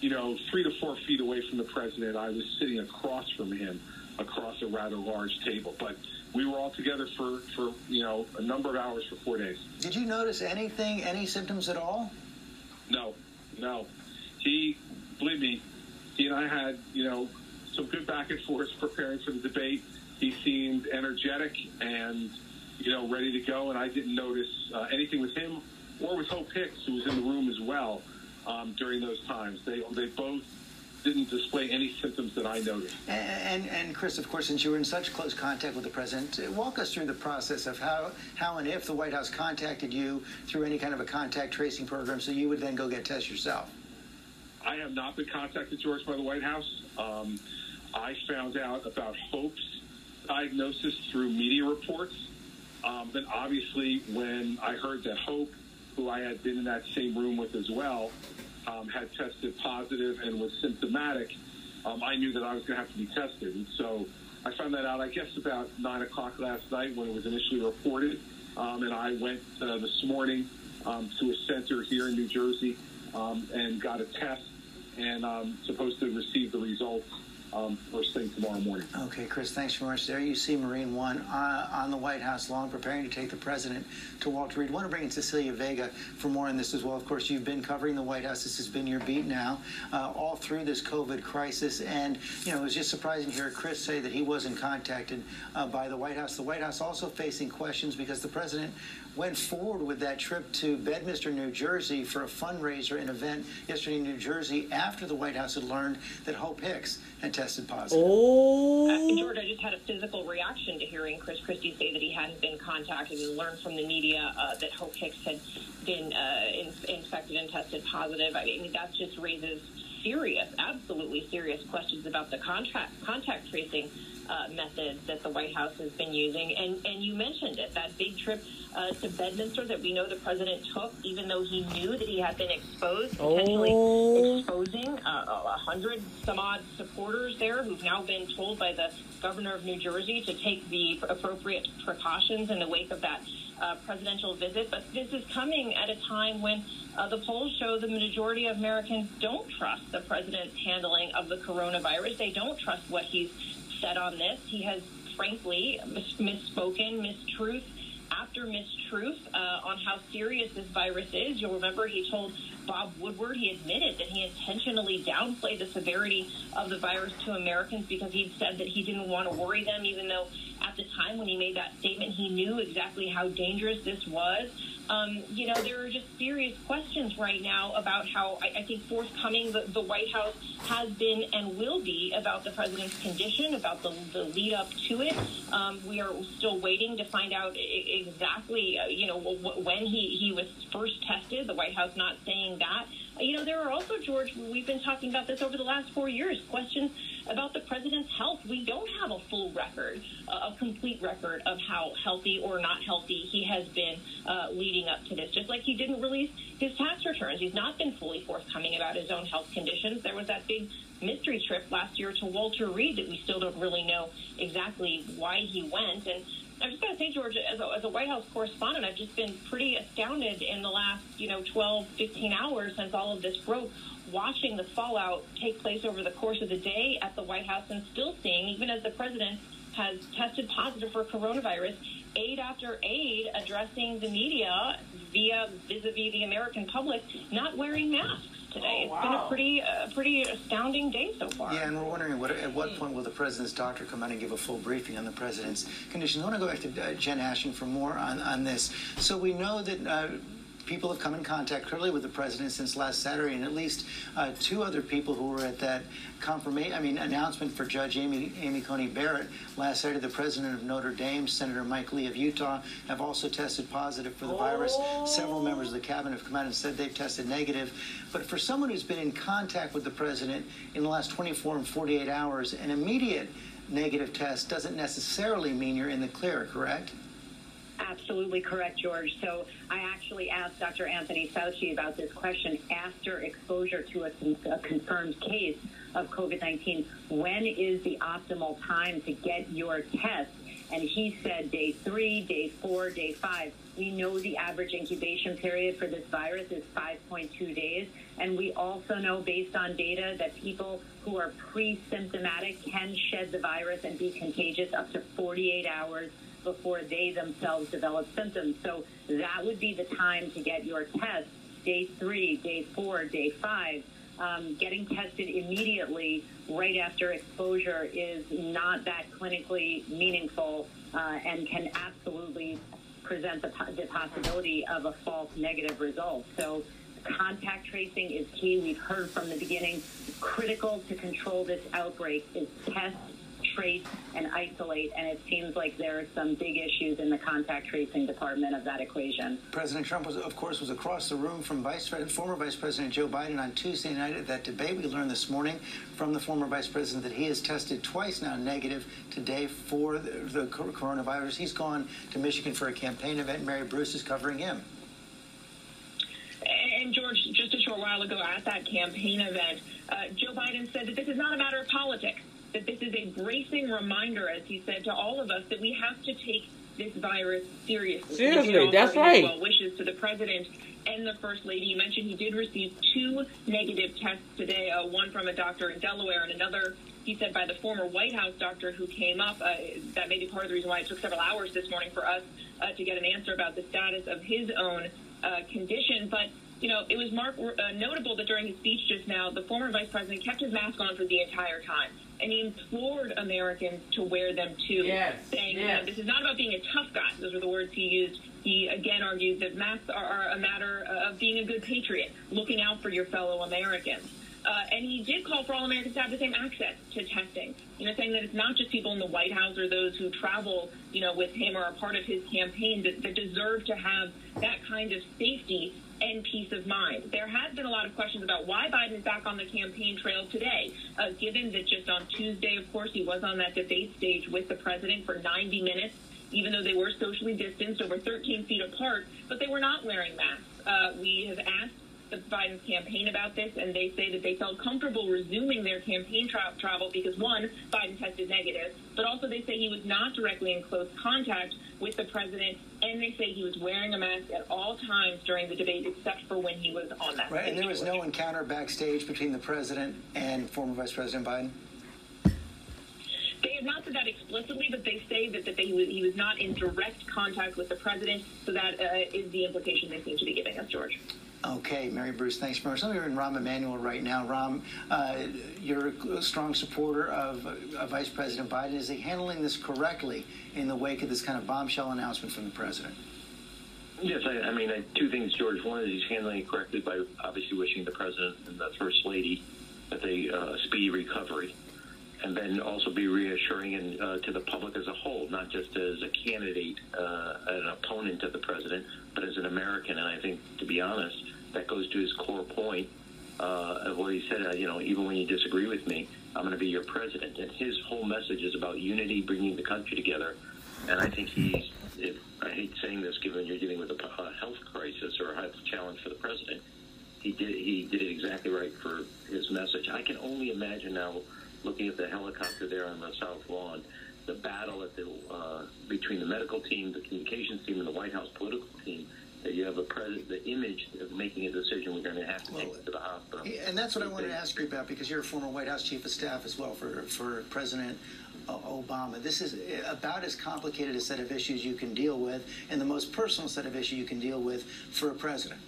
you know, three to four feet away from the president. I was sitting across from him, across a rather large table, but. We were all together for, for you know a number of hours for four days. Did you notice anything, any symptoms at all? No, no. He, believe me, he and I had, you know, some good back and forth preparing for the debate. He seemed energetic and, you know, ready to go, and I didn't notice uh, anything with him or with Hope Hicks, who was in the room as well um, during those times. They, they both didn't display any symptoms that I noticed. And, and, and Chris, of course, since you were in such close contact with the president, uh, walk us through the process of how, how and if the White House contacted you through any kind of a contact tracing program so you would then go get tests yourself. I have not been contacted, George, by the White House. Um, I found out about Hope's diagnosis through media reports. Um, but obviously, when I heard that Hope, who I had been in that same room with as well, um, had tested positive and was symptomatic, um, I knew that I was going to have to be tested. And so I found that out, I guess, about 9 o'clock last night when it was initially reported. Um, and I went uh, this morning um, to a center here in New Jersey um, and got a test and um, supposed to receive the results um, first thing tomorrow morning. Okay, Chris, thanks very much. There you see Marine One uh, on the White House lawn preparing to take the president to Walter Reed. I want to bring in Cecilia Vega for more on this as well. Of course, you've been covering the White House. This has been your beat now uh, all through this COVID crisis. And, you know, it was just surprising to hear Chris say that he wasn't contacted uh, by the White House. The White House also facing questions because the president went forward with that trip to Bedminster, New Jersey for a fundraiser, and event yesterday in New Jersey after the White House had learned that Hope Hicks had tested positive. Oh. Uh, George, I just had a physical reaction to hearing Chris Christie say that he hadn't been contacted and learned from the media uh, that Hope Hicks had been uh, in, infected and tested positive. I mean, that just raises serious, absolutely serious questions about the contract, contact tracing uh, methods that the White House has been using. And, and you mentioned it, that big trip uh, to Bedminster that we know the president took, even though he knew that he had been exposed, potentially Oh. exposing uh, a hundred some odd supporters there who've now been told by the governor of New Jersey to take the appropriate precautions in the wake of that uh, presidential visit. But this is coming at a time when uh, the polls show the majority of Americans don't trust the president's handling of the coronavirus. They don't trust what he's said on this. He has, frankly, misspoken, mistruth after mistruth uh, on how serious this virus is. You'll remember he told Bob Woodward, he admitted that he intentionally downplayed the severity of the virus to Americans because he'd said that he didn't want to worry them, even though at the time when he made that statement, he knew exactly how dangerous this was. Um, you know, there are just serious questions right now about how I, I think forthcoming the, the White House has been and will be about the president's condition, about the, the lead up to it. Um, we are still waiting to find out exactly, uh, you know, when he, he was first tested. The White House not saying that. you know, there are also, George, we've been talking about this over the last four years, questions about the president's health. We don't have a full record, a complete record of how healthy or not healthy he has been uh, leading up to this. Just like he didn't release his tax returns, he's not been fully forthcoming about his own health conditions. There was that big mystery trip last year to Walter Reed that we still don't really know exactly why he went. And I'm just going to say, George, as a, as a White House correspondent, I've just been pretty astounded in the last, you know, 12, 15 hours since all of this broke, watching the fallout take place over the course of the day at the White House and still seeing, even as the president has tested positive for coronavirus, aide after aide addressing the media via vis-a-vis the American public not wearing masks today. Oh, wow. It's been a pretty, uh, pretty astounding day so far. Yeah, and we're wondering what, at what point will the president's doctor come out and give a full briefing on the president's condition? I want to go back to uh, Jen Ashton for more on, on this. So we know that. Uh, people have come in contact clearly with the president since last Saturday, and at least uh, two other people who were at that confirmation, I mean, announcement for Judge Amy, Amy Coney Barrett last Saturday. The president of Notre Dame, Senator Mike Lee of Utah, have also tested positive for the virus. Several members of the cabinet have come out and said they've tested negative. But for someone who's been in contact with the president in the last 24 and 48 hours, an immediate negative test doesn't necessarily mean you're in the clear, correct? Absolutely correct, George. So I actually asked Dr. Anthony Fauci about this question after exposure to a, a confirmed case of COVID 19. When is the optimal time to get your test? And he said day three, day four, day five. We know the average incubation period for this virus is 5.2 days. And we also know, based on data, that people who are pre symptomatic can shed the virus and be contagious up to 48 hours before they themselves develop symptoms. So that would be the time to get your test day three, day four, day five. Um, getting tested immediately right after exposure is not that clinically meaningful uh, and can absolutely present the, the possibility of a false negative result. So contact tracing is key. We've heard from the beginning, critical to control this outbreak is test trace and isolate, and it seems like there are some big issues in the contact tracing department of that equation. President Trump, was, of course, was across the room from Vice former Vice President Joe Biden on Tuesday night at that debate. We learned this morning from the former Vice President that he has tested twice now negative today for the, the coronavirus. He's gone to Michigan for a campaign event. Mary Bruce is covering him. And George, just a short while ago at that campaign event, uh, Joe Biden said that this is not a matter of politics that this is a bracing reminder, as he said to all of us, that we have to take this virus seriously. Seriously, that's right. Well wishes to the president and the first lady. You mentioned he did receive two negative tests today. Uh, one from a doctor in Delaware, and another. He said by the former White House doctor who came up. Uh, that may be part of the reason why it took several hours this morning for us uh, to get an answer about the status of his own uh, condition. But you know, it was mark, uh, notable that during his speech just now, the former vice president kept his mask on for the entire time and he implored Americans to wear them too, yes, saying, yes. This is not about being a tough guy. Those were the words he used. He again argued that masks are, are a matter of being a good patriot, looking out for your fellow Americans. Uh, and he did call for all Americans to have the same access to testing. You know, saying that it's not just people in the White House or those who travel, you know, with him or are part of his campaign that, that deserve to have that kind of safety and peace of mind. There has been a lot of questions about why Biden is back on the campaign trail today, uh, given that just on Tuesday, of course, he was on that debate stage with the president for 90 minutes, even though they were socially distanced over 13 feet apart, but they were not wearing masks. Uh, we have asked the Biden's campaign about this, and they say that they felt comfortable resuming their campaign tra- travel because one, Biden tested negative, but also they say he was not directly in close contact with the president, and they say he was wearing a mask at all times during the debate, except for when he was on that. Right, and there was no encounter backstage between the president and former Vice President Biden. They have not said that explicitly, but they say that, that they, he was not in direct contact with the president, so that uh, is the implication they seem to be giving us, George. Okay, Mary Bruce, thanks much. Let me in Rahm Emanuel right now. Rahm, uh, you're a strong supporter of uh, Vice President Biden. Is he handling this correctly in the wake of this kind of bombshell announcement from the president? Yes, I, I mean, I, two things, George. One is he's handling it correctly by obviously wishing the president and the first lady that they uh, speedy recovery, and then also be reassuring and, uh, to the public as a whole, not just as a candidate, uh, an opponent of the president, but as an American. And I think, to be honest, that goes to his core point uh, where he said, uh, you know, even when you disagree with me, I'm going to be your president. And his whole message is about unity, bringing the country together. And I think he's, if, I hate saying this, given you're dealing with a uh, health crisis or a health challenge for the president, he did he did it exactly right for his message. I can only imagine now, looking at the helicopter there on the south lawn, the battle at the uh, between the medical team, the communications team, and the White House political team. That you have a president, the image of making a decision we're going to have to take it to the hospital. And that's what I wanted to ask you about because you're a former White House chief of staff as well for, for President Obama. This is about as complicated a set of issues you can deal with and the most personal set of issues you can deal with for a president.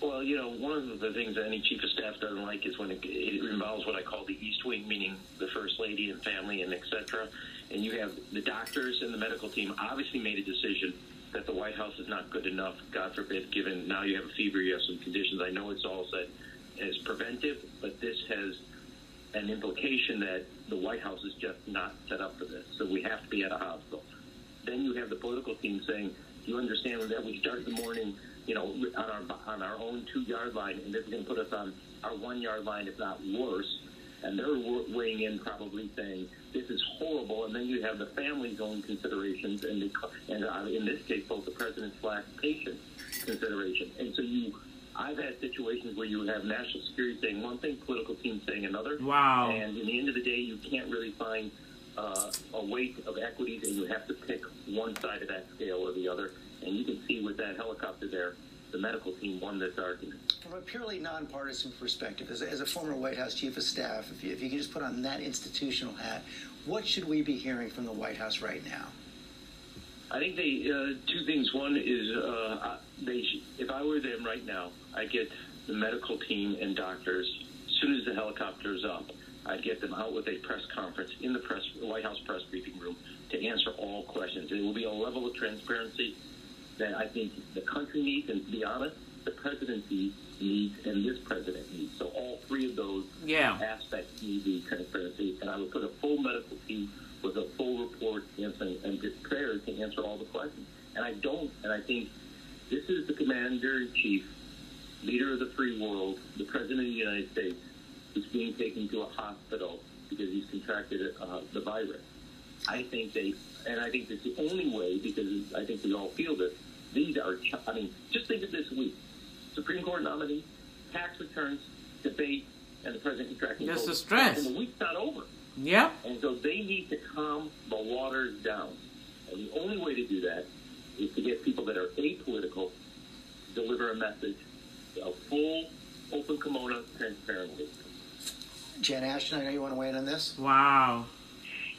Well, you know, one of the things that any chief of staff doesn't like is when it, it involves what I call the East Wing, meaning the first lady and family and et cetera. And you have the doctors and the medical team obviously made a decision that the White House is not good enough, God forbid, given now you have a fever, you have some conditions. I know it's all said as preventive, but this has an implication that the White House is just not set up for this. So we have to be at a hospital. Then you have the political team saying, you understand that we start the morning, you know, on our, on our own two yard line, and this is going to put us on our one yard line, if not worse. And they're weighing in, probably saying this is horrible. And then you have the family's own considerations, and the, and uh, in this case, both the president's slash patient consideration. And so you, I've had situations where you have national security saying one thing, political team saying another. Wow. And in the end of the day, you can't really find uh, a weight of equities, and you have to pick one side of that scale or the other. And you can see with that helicopter there, the medical team won this argument. From a purely nonpartisan perspective, as a, as a former White House chief of staff, if you, if you could just put on that institutional hat, what should we be hearing from the White House right now? I think they uh, two things. One is uh, they. If I were them right now, I get the medical team and doctors. As soon as the helicopter is up, I'd get them out with a press conference in the press, White House press briefing room to answer all questions. It will be a level of transparency that I think the country needs, and to be honest, the presidency needs and this president needs. So all three of those yeah. aspects need the transparency, and I would put a full medical team with a full report answering and prepared to answer all the questions. And I don't, and I think this is the commander in chief, leader of the free world, the president of the United States, who's being taken to a hospital because he's contracted uh, the virus. I think they, and I think it's the only way because I think we all feel this. These are, I mean, just think of this week: Supreme Court nominee, tax returns, debate, and the president contracting. That's the stress. And the week's not over. Yep. And so they need to calm the waters down. And the only way to do that is to get people that are apolitical to deliver a message of full, open kimono transparency. Jen Ashton, I know you want to weigh in on this. Wow.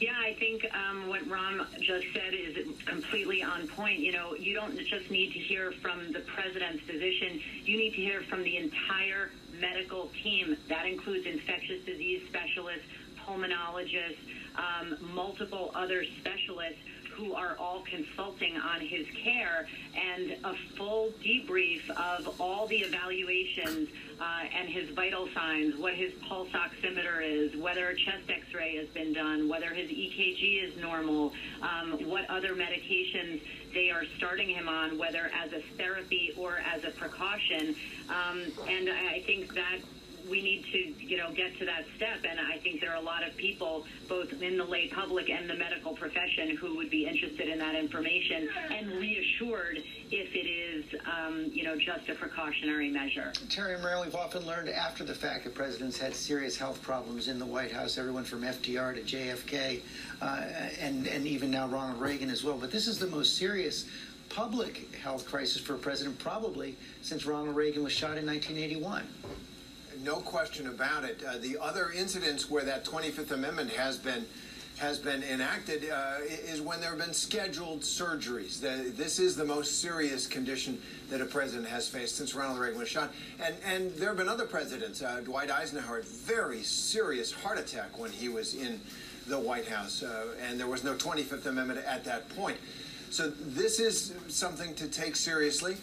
Yeah, I think um, what Rahm just said is completely on point. You know, you don't just need to hear from the president's physician, you need to hear from the entire medical team. That includes infectious disease specialists, pulmonologists, um, multiple other specialists who are all consulting on his care and a full debrief of all the evaluations uh, and his vital signs, what his pulse oximeter is, whether a chest x-ray has been done, whether his EKG is normal, um, what other medications they are starting him on, whether as a therapy or as a precaution. Um, and I think that we need to, you know, get to that step. And I think there are a lot of people, both in the lay public and the medical profession, who would be interested in that information and reassured if it is, um, you know, just a precautionary measure. Terry Moran, we've often learned after the fact that presidents had serious health problems in the White House, everyone from FDR to JFK, uh, and, and even now Ronald Reagan as well. But this is the most serious public health crisis for a president probably since Ronald Reagan was shot in 1981 no question about it. Uh, the other incidents where that 25th Amendment has been has been enacted uh, is when there have been scheduled surgeries. The, this is the most serious condition that a president has faced since Ronald Reagan was shot. And, and there have been other presidents. Uh, Dwight Eisenhower had very serious heart attack when he was in the White House, uh, and there was no 25th Amendment at that point. So this is something to take seriously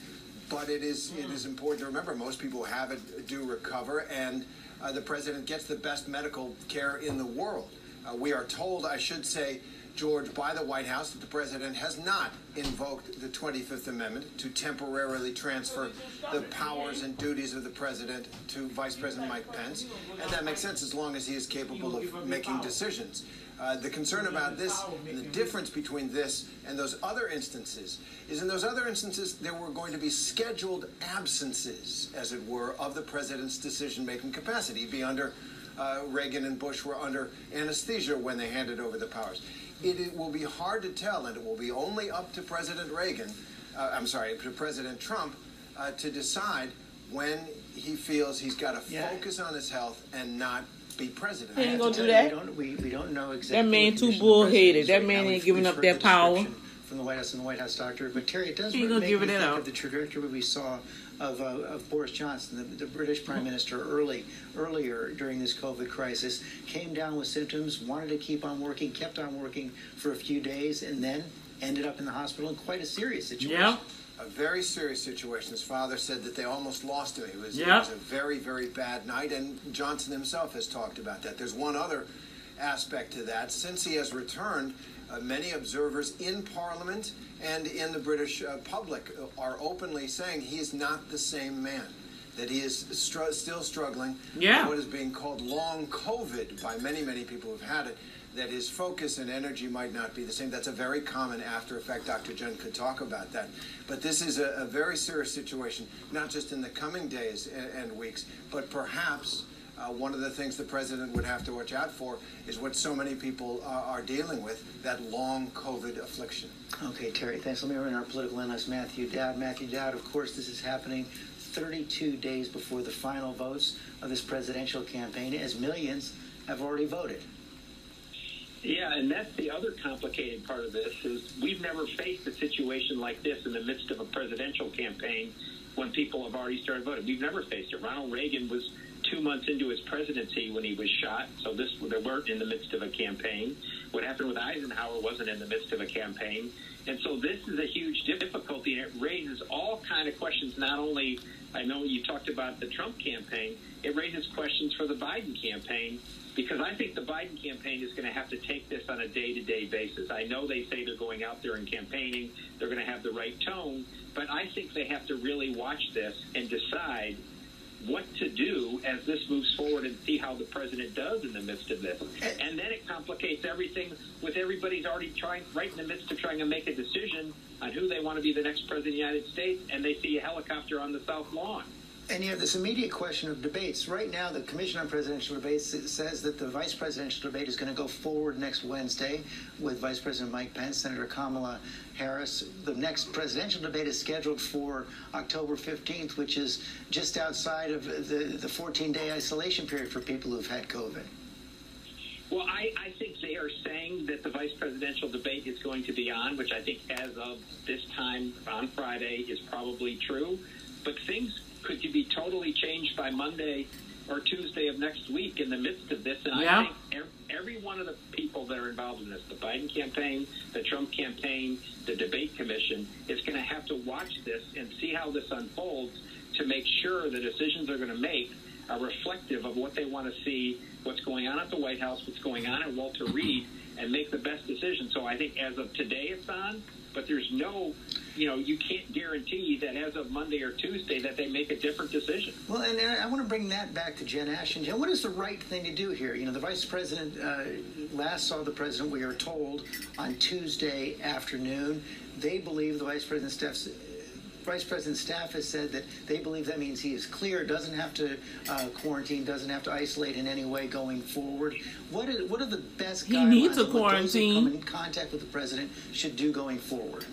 but it is it is important to remember most people who have it do recover, and uh, the president gets the best medical care in the world. Uh, we are told, I should say, George, by the White House that the president has not invoked the 25th Amendment to temporarily transfer the powers and duties of the president to Vice President Mike Pence. And that makes sense as long as he is capable of making decisions. Uh, the concern about this and the difference between this and those other instances is in those other instances there were going to be scheduled absences, as it were, of the president's decision making capacity. Be under uh, Reagan and Bush were under anesthesia when they handed over the powers it, it, will be hard to tell, and it will be only up to President Reagan, uh, I'm sorry, to President Trump, uh, to decide when he feels he's got to yeah. focus on his health and not be president. He ain't gonna do that. We don't, we, we don't know exactly. That man too bullheaded. That man ain't giving up that power. From the White House and the White House doctor, but Terry, it does he make give me it think out. of the trajectory we saw of, uh, of Boris Johnson, the, the, British Prime Minister, early earlier during this COVID crisis, came down with symptoms, wanted to keep on working, kept on working for a few days, and then ended up in the hospital in quite a serious situation. Yeah. A very serious situation. His father said that they almost lost him. It was, yeah. it was a very, very bad night, and Johnson himself has talked about that. There's one other aspect to that. Since he has returned, uh, many observers in Parliament and in the British uh, public are openly saying he is not the same man. That he is str- still struggling yeah. with what is being called long COVID by many, many people who've had it. That his focus and energy might not be the same. That's a very common after effect. Dr. Jen could talk about that. But this is a, a very serious situation, not just in the coming days and, and weeks, but perhaps uh, one of the things the president would have to watch out for is what so many people uh, are dealing with that long COVID affliction. Okay, Terry, thanks. Let me run our political analyst, Matthew Dowd. Matthew Dowd, of course, this is happening 32 days before the final votes of this presidential campaign, as millions have already voted. Yeah, and that's the other complicated part of this is we've never faced a situation like this in the midst of a presidential campaign when people have already started voting. We've never faced it. Ronald Reagan was two months into his presidency when he was shot. So this they weren't in the midst of a campaign. What happened with Eisenhower wasn't in the midst of a campaign. And so this is a huge difficulty, and it raises all kind of questions. Not only I know you talked about the Trump campaign, it raises questions for the Biden campaign because I think the Biden campaign is going to have to take this on a day-to-day basis. I know they say they're going out there and campaigning, they're going to have the right tone, but I think they have to really watch this and decide what to do as this moves forward and see how the president does in the midst of this. And then it complicates everything with everybody's already trying, right in the midst of trying to make a decision on who they want to be the next president of the United States, and they see a helicopter on the South Lawn. And you have this immediate question of debates. Right now, the Commission on Presidential Debates says that the vice presidential debate is going to go forward next Wednesday with Vice President Mike Pence, Senator Kamala Harris. The next presidential debate is scheduled for October 15th, which is just outside of the, the 14 day isolation period for people who've had COVID. Well, I, I think they are saying that the vice presidential debate is going to be on, which I think as of this time on Friday is probably true. But things could you be totally changed by Monday or Tuesday of next week in the midst of this. And yeah. I think every one of the people that are involved in this, the Biden campaign, the Trump campaign, the debate commission, is going to have to watch this and see how this unfolds to make sure the decisions they're going to make are reflective of what they want to see, what's going on at the White House, what's going on at Walter Reed, and make the best decision. So I think as of today it's on, but there's no you know, you can't guarantee that as of Monday or Tuesday that they make a different decision. Well, and I want to bring that back to Jen Ashton. Jen, what is the right thing to do here? You know, the vice president uh, last saw the president, we are told, on Tuesday afternoon. They believe the vice president staff's Vice President's staff has said that they believe that means he is clear, doesn't have to uh, quarantine, doesn't have to isolate in any way going forward. What are, what are the best he needs a quarantine. Those who come in contact with the president should do going forward?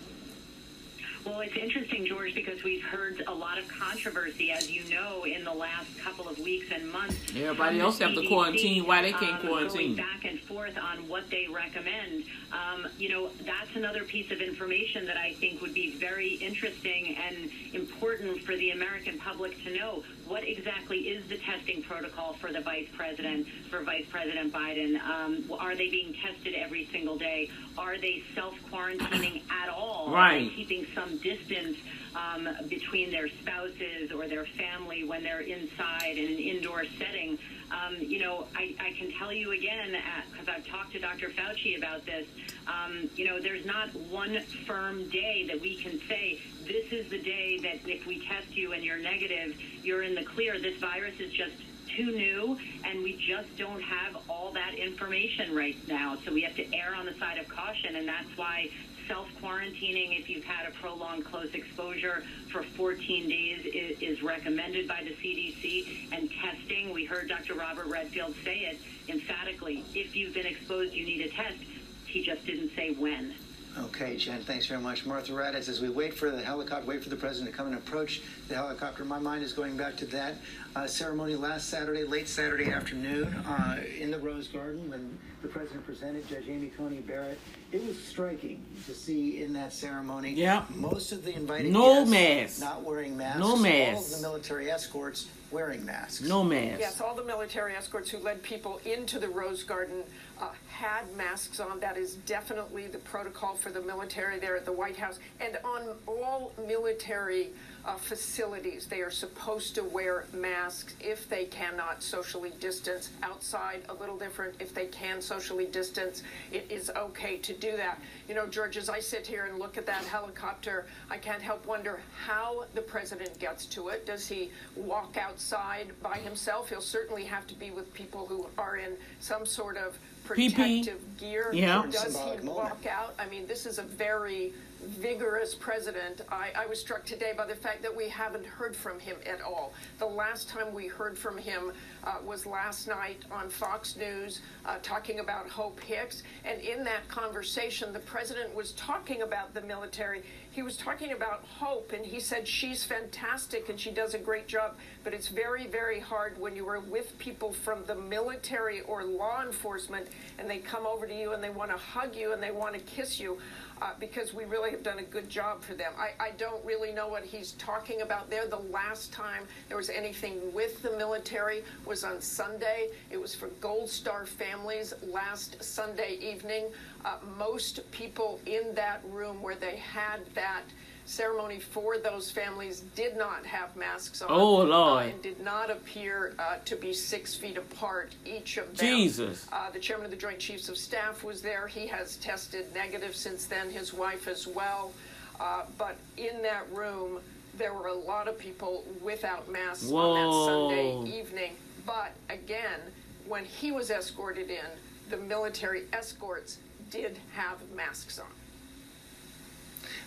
Well, it's interesting, George, because we've heard a lot of controversy, as you know, in the last couple of weeks and months. Everybody else have to quarantine. Why they can't um, quarantine? Going back and forth on what they recommend. Um, you know, that's another piece of information that I think would be very interesting and important for the American public to know. What exactly is the testing protocol for the vice president, for Vice President Biden? Um, are they being tested every single day? Are they self quarantining at all? Right. Keeping some some distance um, between their spouses or their family when they're inside in an indoor setting. Um, you know, I, I can tell you again, because I've talked to Dr. Fauci about this, um, you know, there's not one firm day that we can say, this is the day that if we test you and you're negative, you're in the clear. This virus is just too new, and we just don't have all that information right now. So we have to err on the side of caution, and that's why self quarantining if you've had a prolonged close exposure for 14 days is, is, recommended by the CDC. And testing, we heard Dr. Robert Redfield say it emphatically. If you've been exposed, you need a test. He just didn't say when. Okay, Jen, thanks very much. Martha Raddatz, as we wait for the helicopter, wait for the president to come and approach the helicopter, my mind is going back to that uh, ceremony last Saturday, late Saturday afternoon, uh, in the Rose Garden when the president presented Judge Amy Coney Barrett. It was striking to see in that ceremony yeah. most of the invited no guests mask. not wearing masks. No mask. All of the military escorts wearing masks. No masks. Yes, all the military escorts who led people into the Rose Garden uh, had masks on. That is definitely the protocol for the military there at the White House. And on all military uh, facilities, they are supposed to wear masks if they cannot socially distance. Outside, a little different. If they can socially distance, it is okay to do that. You know, George, as I sit here and look at that helicopter, I can't help wonder how the president gets to it. Does he walk outside by himself? He'll certainly have to be with people who are in some sort of protective PP. gear. Yeah. Does he walk out? I mean, this is a very vigorous president. I, I, was struck today by the fact that we haven't heard from him at all. The last time we heard from him uh, was last night on Fox News uh, talking about Hope Hicks. And in that conversation, the president was talking about the military. He was talking about Hope, and he said she's fantastic and she does a great job. But it's very, very hard when you are with people from the military or law enforcement and they come over to you and they want to hug you and they want to kiss you uh, because we really have done a good job for them. I, I don't really know what he's talking about there. The last time there was anything with the military was on Sunday. It was for Gold Star families last Sunday evening. Uh, most people in that room where they had that ceremony for those families did not have masks on. Oh, Lord. Uh, and did not appear uh, to be six feet apart, each of them. Jesus. Uh, the chairman of the Joint Chiefs of Staff was there. He has tested negative since then, his wife as well. Uh, but in that room, there were a lot of people without masks Whoa. on that Sunday evening. But again, when he was escorted in, the military escorts did have masks on.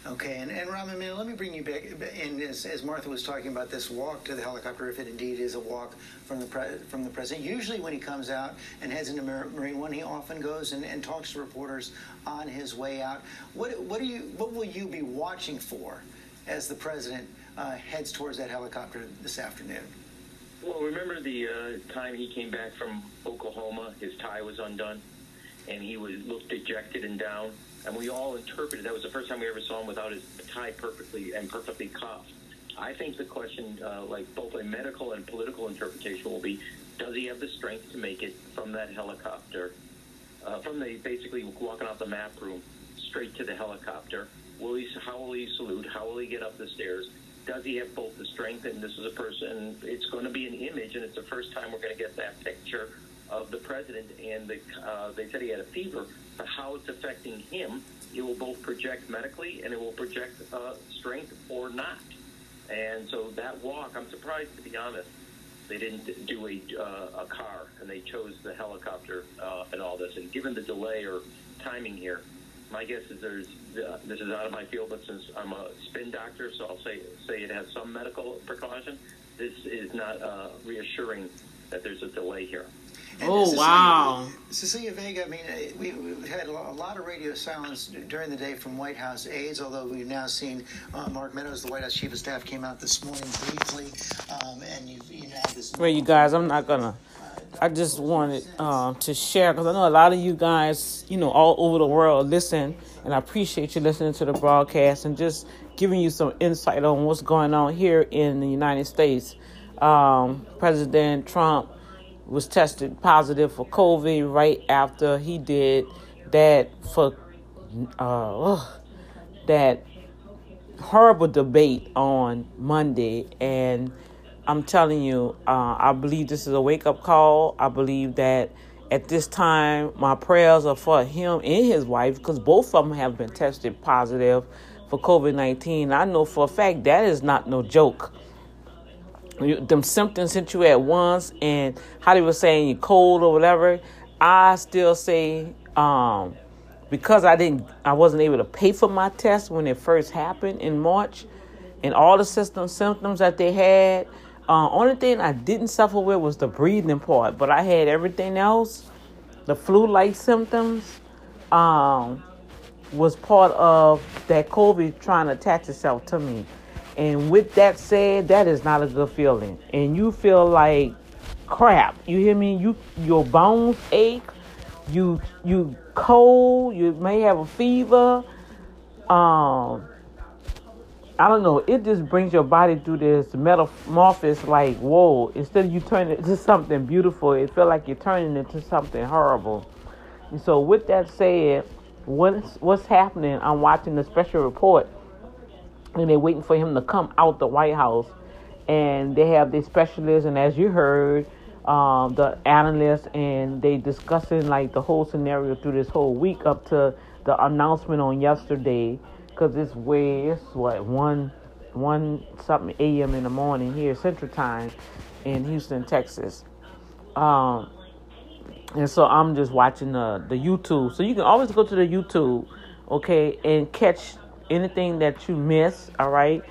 Okay, and, and Rahm, let me bring you back in as, as Martha was talking about this walk to the helicopter, if it indeed is a walk from the pre, from the president. Usually, when he comes out and heads into Marine One, he often goes and, and talks to reporters on his way out. What what do you what will you be watching for as the president uh, heads towards that helicopter this afternoon? Well, remember the uh, time he came back from Oklahoma? His tie was undone, and he was looked dejected and down and we all interpreted that was the first time we ever saw him without his tie perfectly and perfectly cuffed. I think the question, uh, like both a medical and political interpretation, will be: Does he have the strength to make it from that helicopter, uh, from the basically walking out the map room straight to the helicopter? Will he? How will he salute? How will he get up the stairs? Does he have both the strength? And this is a person. It's going to be an image, and it's the first time we're going to get that picture of the president. And the, uh, they said he had a fever how it's affecting him, it will both project medically and it will project uh, strength or not. And so that walk, I'm surprised to be honest, they didn't do a, uh, a car and they chose the helicopter uh, and all this. And given the delay or timing here, my guess is there's uh, this is out of my field, but since I'm a spin doctor, so I'll say say it has some medical precaution. This is not uh, reassuring that there's a delay here. And oh Cecilia, wow! Cecilia Vega. I mean, uh, we, we've had a lot of radio silence during the day from White House aides. Although we've now seen uh, Mark Meadows, the White House chief of staff, came out this morning briefly, um, and you've you know this. Well, you guys, I'm not gonna. I just wanted um, to share because I know a lot of you guys, you know, all over the world listen, and I appreciate you listening to the broadcast and just giving you some insight on what's going on here in the United States. Um, President Trump was tested positive for COVID right after he did that for uh, that horrible debate on Monday, and I'm telling you, uh, I believe this is a wake up call. I believe that at this time, my prayers are for him and his wife because both of them have been tested positive for COVID 19. I know for a fact that is not no joke. You, them symptoms hit you at once, and how they were saying you're cold or whatever. I still say, um, because I didn't, I wasn't able to pay for my test when it first happened in March, and all the system symptoms that they had. Uh, only thing I didn't suffer with was the breathing part, but I had everything else. The flu-like symptoms um, was part of that COVID trying to attach itself to me. And with that said, that is not a good feeling. And you feel like crap. You hear me? You your bones ache. You you cold. You may have a fever. Um, I don't know. It just brings your body through this metamorphosis. Like whoa! Instead of you turning it into something beautiful, it feel like you're turning into something horrible. And so, with that said, what's what's happening? I'm watching the special report, and they're waiting for him to come out the White House, and they have the specialists, and as you heard, um, the analysts, and they discussing like the whole scenario through this whole week up to the announcement on yesterday because it's way it's what one one something a.m. in the morning here Central Time in Houston, Texas. Um, and so I'm just watching the the YouTube. So you can always go to the YouTube, okay, and catch anything that you miss. All right.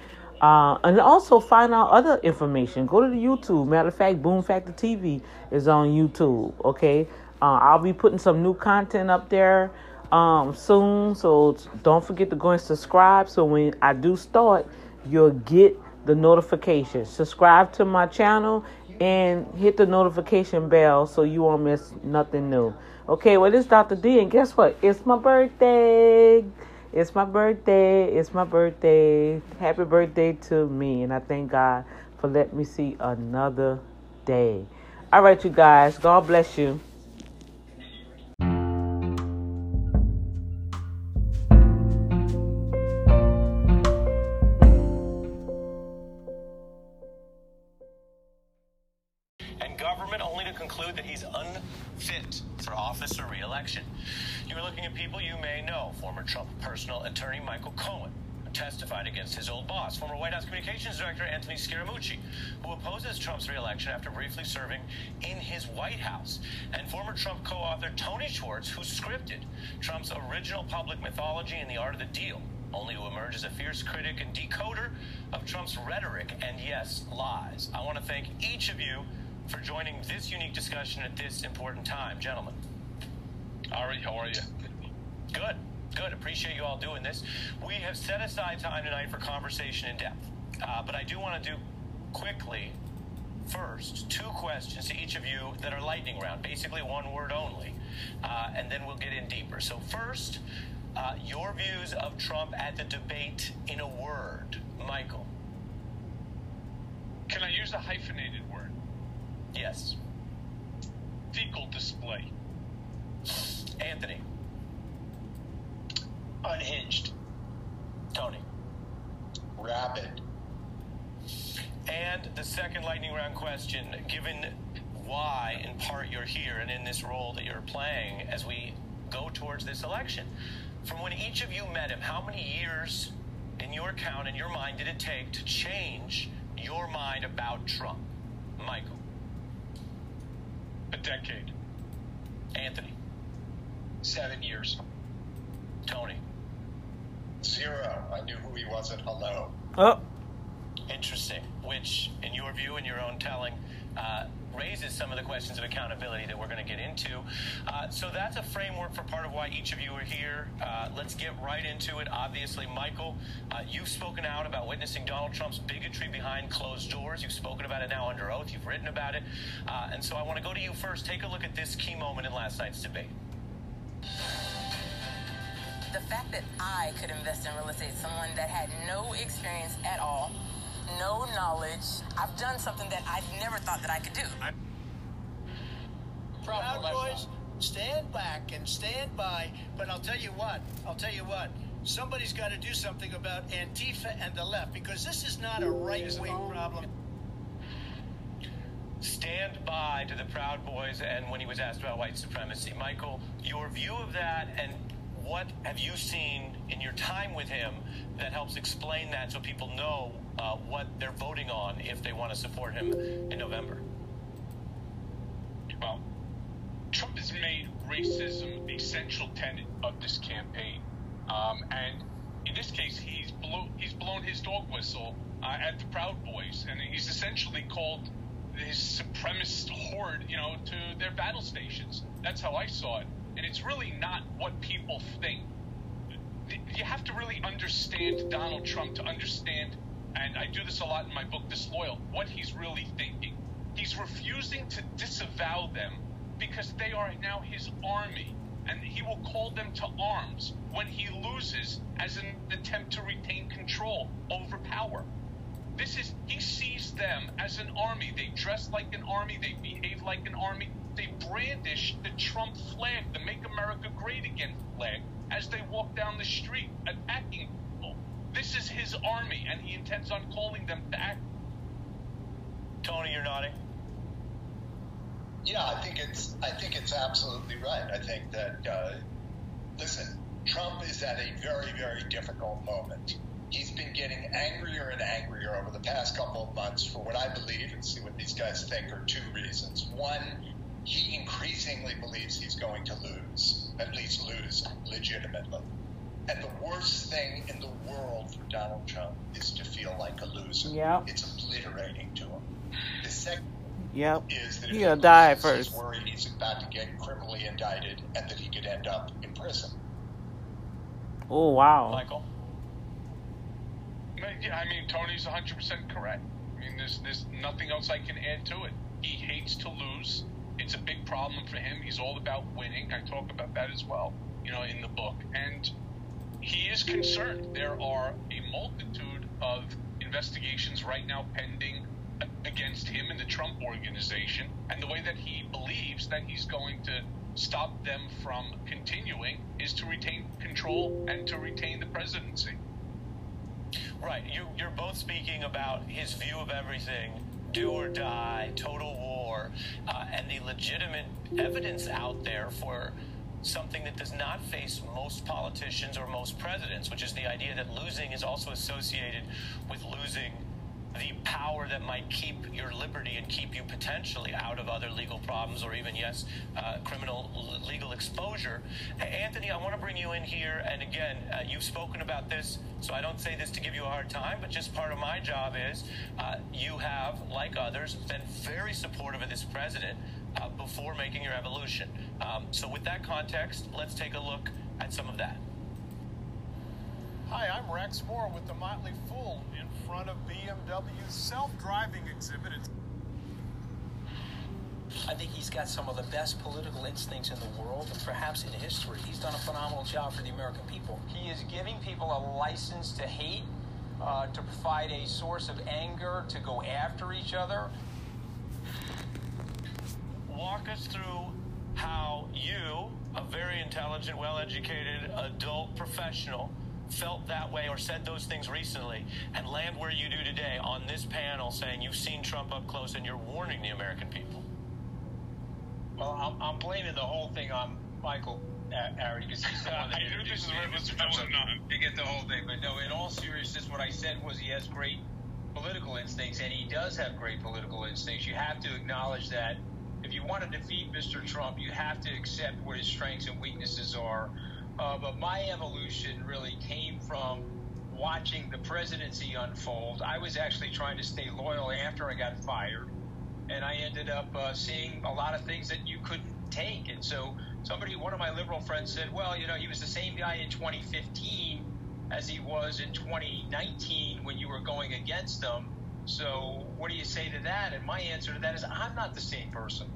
Uh, and also find out other information. Go to the YouTube. Matter of fact, Boom Factor TV is on YouTube. Okay, uh, I'll be putting some new content up there um, soon. So don't forget to go and subscribe. So when I do start, you'll get the notification. Subscribe to my channel and hit the notification bell so you won't miss nothing new. Okay, well, it's Dr. D, and guess what? It's my birthday. It's my birthday. It's my birthday. Happy birthday to me, and I thank God for letting me see another day. All right, you guys. God bless you. Scaramucci, who opposes Trump's reelection after briefly serving in his White House, and former Trump co-author Tony Schwartz, who scripted Trump's original public mythology in The Art of the Deal, only to emerge as a fierce critic and decoder of Trump's rhetoric and, yes, lies. I want to thank each of you for joining this unique discussion at this important time. Gentlemen. Ari, how are you? Good, good. Appreciate you all doing this. We have set aside time tonight for conversation in depth. Uh, but I do want to do quickly, first, two questions to each of you that are lightning round, basically one word only. Uh, and then we'll get in deeper. So, first, uh, your views of Trump at the debate in a word. Michael. Can I use a hyphenated word? Yes. Fecal display. Anthony. Unhinged. Tony. Rapid. And the second lightning round question given why, in part, you're here and in this role that you're playing as we go towards this election, from when each of you met him, how many years in your count, in your mind, did it take to change your mind about Trump? Michael. A decade. Anthony. Seven years. Tony. Zero. I knew who he was at hello. Oh. Interesting. Which, in your view and your own telling, uh, raises some of the questions of accountability that we're going to get into. Uh, so that's a framework for part of why each of you are here. Uh, let's get right into it. Obviously, Michael, uh, you've spoken out about witnessing Donald Trump's bigotry behind closed doors. You've spoken about it now under oath. You've written about it. Uh, and so I want to go to you first. Take a look at this key moment in last night's debate. The fact that I could invest in real estate, someone that had no experience at all, no knowledge, I've done something that I never thought that I could do. Proud boys, stand back and stand by. But I'll tell you what, I'll tell you what, somebody's got to do something about Antifa and the left because this is not a right wing problem. Stand by to the Proud Boys and when he was asked about white supremacy. Michael, your view of that and what have you seen in your time with him that helps explain that so people know uh, what they're voting on if they want to support him in November? Well, Trump has made racism a central tenet of this campaign. Um, and in this case, he's, blow, he's blown his dog whistle uh, at the Proud Boys, and he's essentially called his supremacist horde, you know, to their battle stations. That's how I saw it. And it's really not what people think. You have to really understand Donald Trump to understand, and I do this a lot in my book, Disloyal, what he's really thinking. He's refusing to disavow them because they are now his army, and he will call them to arms when he loses as an attempt to retain control over power. This is, he sees them as an army. They dress like an army, they behave like an army, they brandish the Trump flag, the Make America Great Again flag, as they walk down the street attacking. This is his army, and he intends on calling them back. Tony, you're nodding. Yeah, I think it's I think it's absolutely right. I think that uh, listen, Trump is at a very very difficult moment. He's been getting angrier and angrier over the past couple of months for what I believe and see what these guys think are two reasons. One, he increasingly believes he's going to lose, at least lose legitimately. And the worst thing in the world for Donald Trump is to feel like a loser. Yeah. It's obliterating to him. The second Yep. is that He if gonna he die loses, first. He's worried he's about to get criminally indicted and that he could end up in prison. Oh wow. Michael. Yeah, I mean, Tony's 100% correct. I mean, there's, there's nothing else I can add to it. He hates to lose. It's a big problem for him. He's all about winning. I talk about that as well, you know, in the book. And he is concerned. There are a multitude of investigations right now pending against him and the Trump organization. And the way that he believes that he's going to stop them from continuing is to retain control and to retain the presidency. Right. You, you're both speaking about his view of everything do or die, total war, uh, and the legitimate evidence out there for something that does not face most politicians or most presidents, which is the idea that losing is also associated with losing the power that might keep your liberty and keep you potentially out of other legal problems or even, yes, uh, criminal legal exposure. Anthony, I want to bring you in here. And again, uh, you've spoken about this, so I don't say this to give you a hard time, but just part of my job is uh, you have, like others, been very supportive of this president uh, before making your evolution. Um, so, with that context, let's take a look at some of that. Hi, I'm Rex Moore with the Motley Fool in front of BMW's self-driving exhibit. I think he's got some of the best political instincts in the world, and perhaps in history. He's done a phenomenal job for the American people. He is giving people a license to hate, uh, to provide a source of anger, to go after each other. Walk us through how you, a very intelligent, well educated adult professional, felt that way or said those things recently and land where you do today on this panel saying you've seen Trump up close and you're warning the American people. Well, I'm, I'm blaming the whole thing on Michael uh, Ari because he's the one that I knew this me. where was Mr. Supposed to get the whole thing, but no. In all seriousness, what I said was he has great political instincts, and he does have great political instincts. You have to acknowledge that. If you want to defeat Mr. Trump, you have to accept what his strengths and weaknesses are. Uh, but my evolution really came from watching the presidency unfold. I was actually trying to stay loyal after I got fired, and I ended up uh, seeing a lot of things that you couldn't take. And so, somebody, one of my liberal friends said, "Well, you know, he was the same guy in 2015 as he was in 2019 when you were going against him." So, what do you say to that? And my answer to that is, I'm not the same person.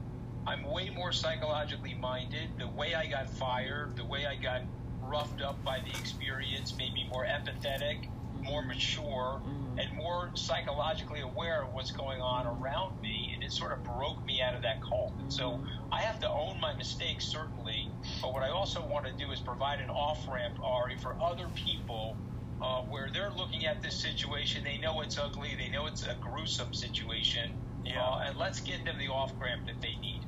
I'm way more psychologically minded. The way I got fired, the way I got roughed up by the experience made me more empathetic, more mature, mm-hmm. and more psychologically aware of what's going on around me, and it sort of broke me out of that cult. And so mm-hmm. I have to own my mistakes, certainly, but what I also want to do is provide an off ramp, Ari, for other people uh, where they're looking at this situation. They know it's ugly, they know it's a gruesome situation, yeah. Uh, and let's get them the off ramp that they need.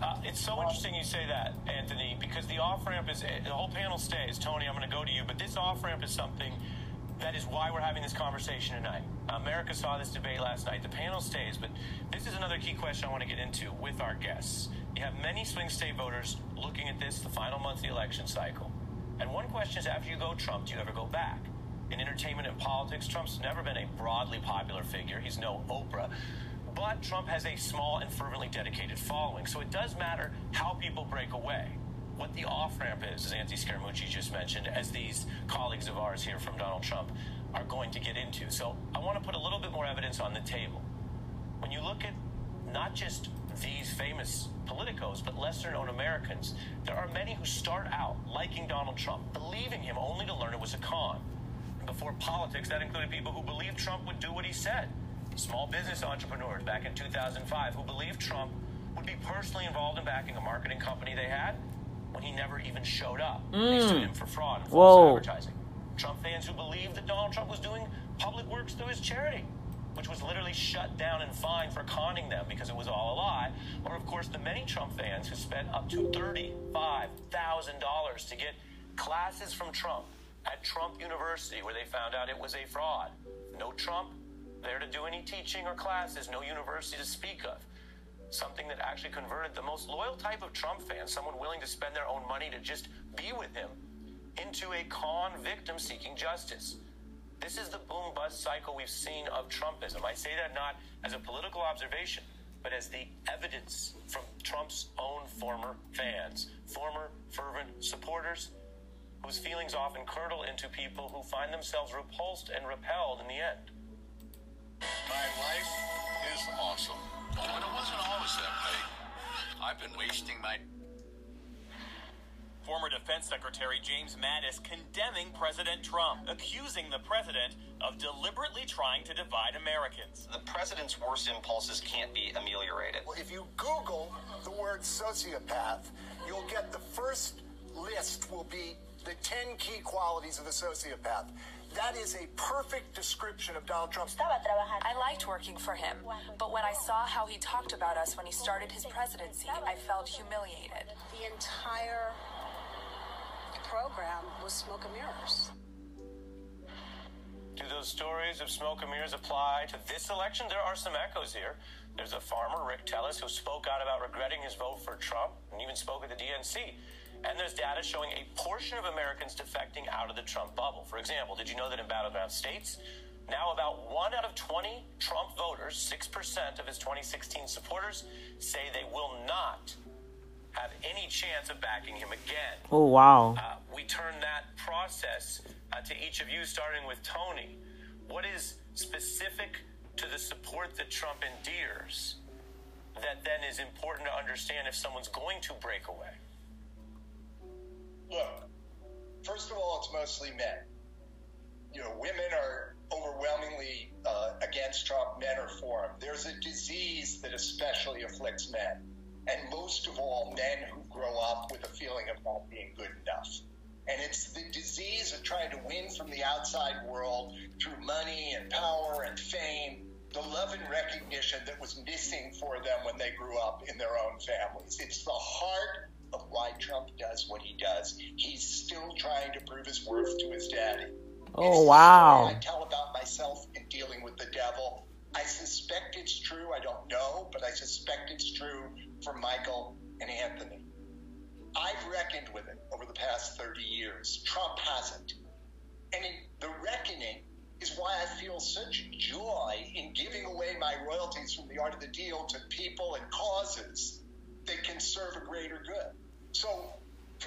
Uh, it's so interesting you say that, Anthony, because the off ramp is the whole panel stays. Tony, I'm going to go to you, but this off ramp is something that is why we're having this conversation tonight. America saw this debate last night. The panel stays, but this is another key question I want to get into with our guests. You have many swing state voters looking at this, the final month of the election cycle. And one question is after you go Trump, do you ever go back? In entertainment and politics, Trump's never been a broadly popular figure. He's no Oprah. But Trump has a small and fervently dedicated following. So it does matter how people break away what the off ramp is, as Anthony Scaramucci just mentioned, as these colleagues of ours here from Donald Trump are going to get into. So I want to put a little bit more evidence on the table. When you look at not just these famous politicos, but lesser known Americans, there are many who start out liking Donald Trump, believing him only to learn it was a con. And before politics, that included people who believed Trump would do what he said. Small business entrepreneurs back in 2005 who believed Trump would be personally involved in backing a marketing company they had when he never even showed up. Mm. They sued him for fraud and false advertising. Trump fans who believed that Donald Trump was doing public works through his charity, which was literally shut down and fined for conning them because it was all a lie. Or, of course, the many Trump fans who spent up to $35,000 to get classes from Trump at Trump University where they found out it was a fraud. No Trump there to do any teaching or classes, no university to speak of something that actually converted the most loyal type of Trump fan, someone willing to spend their own money to just be with him, into a con victim seeking justice. This is the boom bust cycle we've seen of Trumpism. I say that not as a political observation, but as the evidence from Trump's own former fans, former fervent supporters, whose feelings often curdle into people who find themselves repulsed and repelled in the end. My life is awesome. But it wasn't always that way. I've been wasting my. Former Defense Secretary James Mattis condemning President Trump, accusing the president of deliberately trying to divide Americans. The president's worst impulses can't be ameliorated. Well, if you Google the word sociopath, you'll get the first list will be the 10 key qualities of a sociopath. That is a perfect description of Donald Trump. I liked working for him, but when I saw how he talked about us when he started his presidency, I felt humiliated. The entire program was smoke and mirrors. Do those stories of smoke and mirrors apply to this election? There are some echoes here. There's a farmer, Rick Tellis, who spoke out about regretting his vote for Trump and even spoke at the DNC. And there's data showing a portion of Americans defecting out of the Trump bubble. For example, did you know that in battleground states, now about one out of 20 Trump voters, 6% of his 2016 supporters, say they will not have any chance of backing him again. Oh, wow. Uh, we turn that process uh, to each of you, starting with Tony. What is specific to the support that Trump endears that then is important to understand if someone's going to break away? Look, first of all, it's mostly men. You know, women are overwhelmingly uh, against Trump, men are for him. There's a disease that especially afflicts men, and most of all, men who grow up with a feeling of not being good enough. And it's the disease of trying to win from the outside world through money and power and fame, the love and recognition that was missing for them when they grew up in their own families. It's the heart of why Trump does what he does. He's still trying to prove his worth to his daddy. Oh, wow. I tell about myself in dealing with the devil. I suspect it's true. I don't know, but I suspect it's true for Michael and Anthony. I've reckoned with it over the past 30 years. Trump hasn't. And the reckoning is why I feel such joy in giving away my royalties from the art of the deal to people and causes that can serve a greater good. So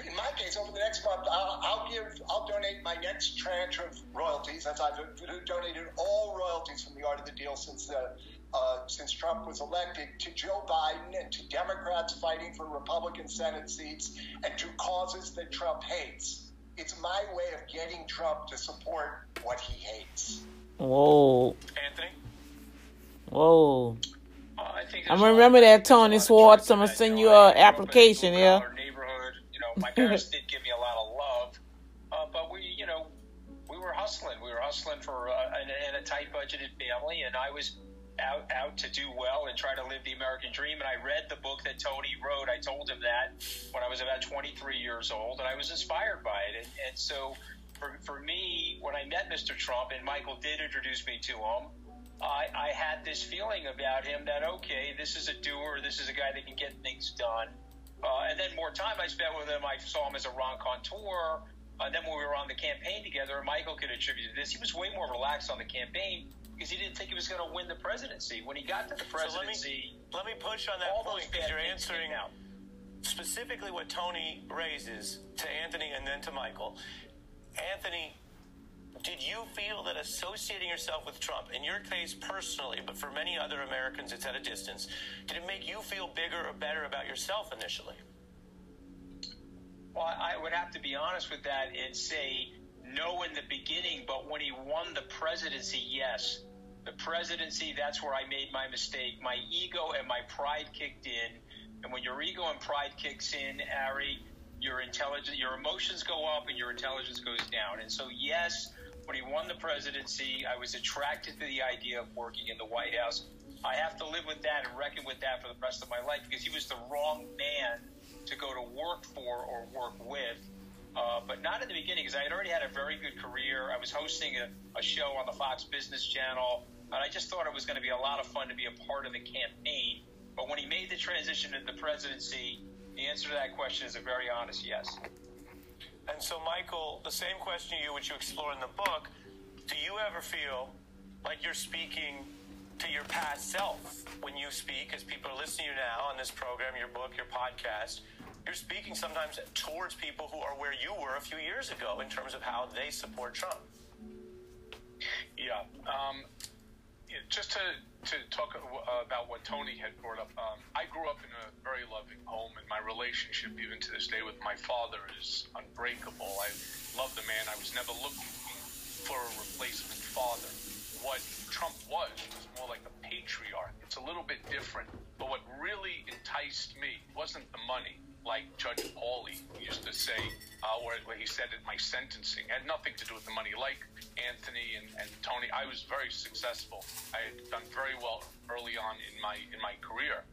in my case, over the next month, I'll, I'll, give, I'll donate my next tranche of royalties, as I've donated all royalties from the art of the deal since the, uh, since Trump was elected, to Joe Biden and to Democrats fighting for Republican Senate seats and to causes that Trump hates. It's my way of getting Trump to support what he hates. Whoa. Anthony. Whoa. Uh, I think I'm gonna remember that Tony Schwartz. I'm gonna send you a application. Yeah. my parents did give me a lot of love, uh, but we, you know, we were hustling. We were hustling for uh, in a tight budgeted family, and I was out out to do well and try to live the American dream. And I read the book that Tony wrote. I told him that when I was about 23 years old, and I was inspired by it. And, and so, for for me, when I met Mr. Trump, and Michael did introduce me to him. I, I had this feeling about him that okay, this is a doer, this is a guy that can get things done. Uh, and then more time I spent with him, I saw him as a raconteur. Uh, then when we were on the campaign together, Michael could attribute to this. He was way more relaxed on the campaign because he didn't think he was going to win the presidency. When he got to the presidency, so let, me, let me push on that all point because you're answering out. specifically what Tony raises to Anthony and then to Michael. Anthony, did you feel that associating yourself with Trump, in your case personally, but for many other Americans, it's at a distance, did it make you feel bigger or better about yourself initially? Well, I would have to be honest with that and say no in the beginning, but when he won the presidency, yes. The presidency, that's where I made my mistake. My ego and my pride kicked in. And when your ego and pride kicks in, Ari, your intelligence, your emotions go up and your intelligence goes down. And so, yes, when he won the presidency, I was attracted to the idea of working in the White House. I have to live with that and reckon with that for the rest of my life because he was the wrong man to go to work for or work with. Uh, but not in the beginning because I had already had a very good career. I was hosting a, a show on the Fox Business Channel, and I just thought it was going to be a lot of fun to be a part of the campaign. But when he made the transition to the presidency, the answer to that question is a very honest yes. And so, Michael, the same question to you, which you explore in the book, do you ever feel like you're speaking to your past self when you speak, as people are listening to you now on this program, your book, your podcast? You're speaking sometimes towards people who are where you were a few years ago in terms of how they support Trump. Yeah. Um, just to, to talk about what Tony had brought up, um, I grew up in a very loving home, and my relationship, even to this day, with my father is unbreakable. I love the man. I was never looking for a replacement father. What Trump was was more like a patriarch. It's a little bit different. But what really enticed me wasn't the money like Judge Pauley used to say, uh, or what he said at my sentencing, it had nothing to do with the money. Like Anthony and, and Tony, I was very successful. I had done very well early on in my in my career.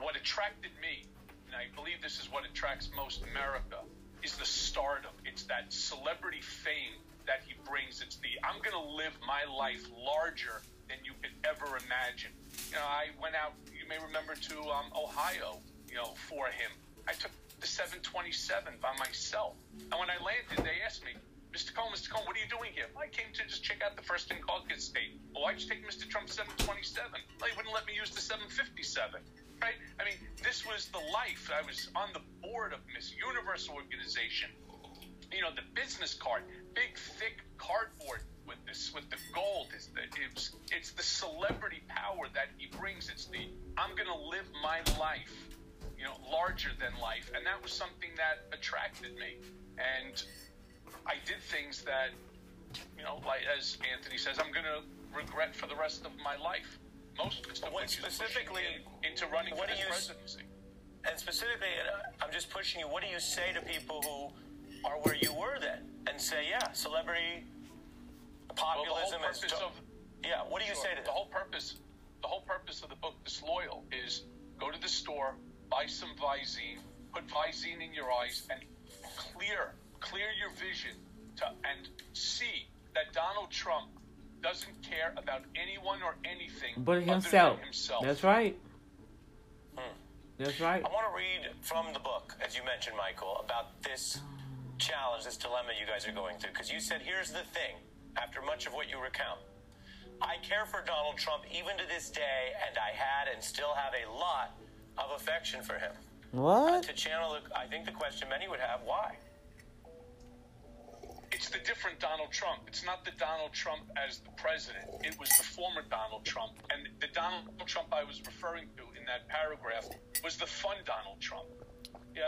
What attracted me, and I believe this is what attracts most America, is the stardom. It's that celebrity fame that he brings. It's the I'm going to live my life larger than you could ever imagine. You know, I went out. You may remember to um, Iowa. You know, for him. I took the 727 by myself. And when I landed, they asked me, Mr. Cohen, Mr. Cohen, what are you doing here? I came to just check out the first in Caucus State. Well, why'd you take Mr. Trump's 727? Well, he wouldn't let me use the 757. Right? I mean, this was the life. I was on the board of Miss Universe organization. You know, the business card, big, thick cardboard with this, with the gold. Is the, it's, it's the celebrity power that he brings. It's the I'm going to live my life you know, larger than life. And that was something that attracted me. And I did things that, you know, like as Anthony says, I'm going to regret for the rest of my life. Most of what specifically into running what for do you, presidency. And specifically, uh, I'm just pushing you. What do you say to people who are where you were then, and say, yeah, celebrity populism well, is. To, of, yeah, what do you sure, say to the whole purpose? The whole purpose of the book, Disloyal, is go to the store, buy some Visine, put Visine in your eyes, and clear clear your vision to and see that Donald Trump doesn't care about anyone or anything but other himself. than himself. That's right. Hmm. That's right. I want to read from the book, as you mentioned, Michael, about this challenge, this dilemma you guys are going through. Because you said, here's the thing, after much of what you recount. I care for Donald Trump even to this day, and I had and still have a lot of affection for him. What? to channel, the, I think the question many would have, why? It's the different Donald Trump. It's not the Donald Trump as the president. It was the former Donald Trump. And the Donald Trump I was referring to in that paragraph was the fun Donald Trump. Yeah,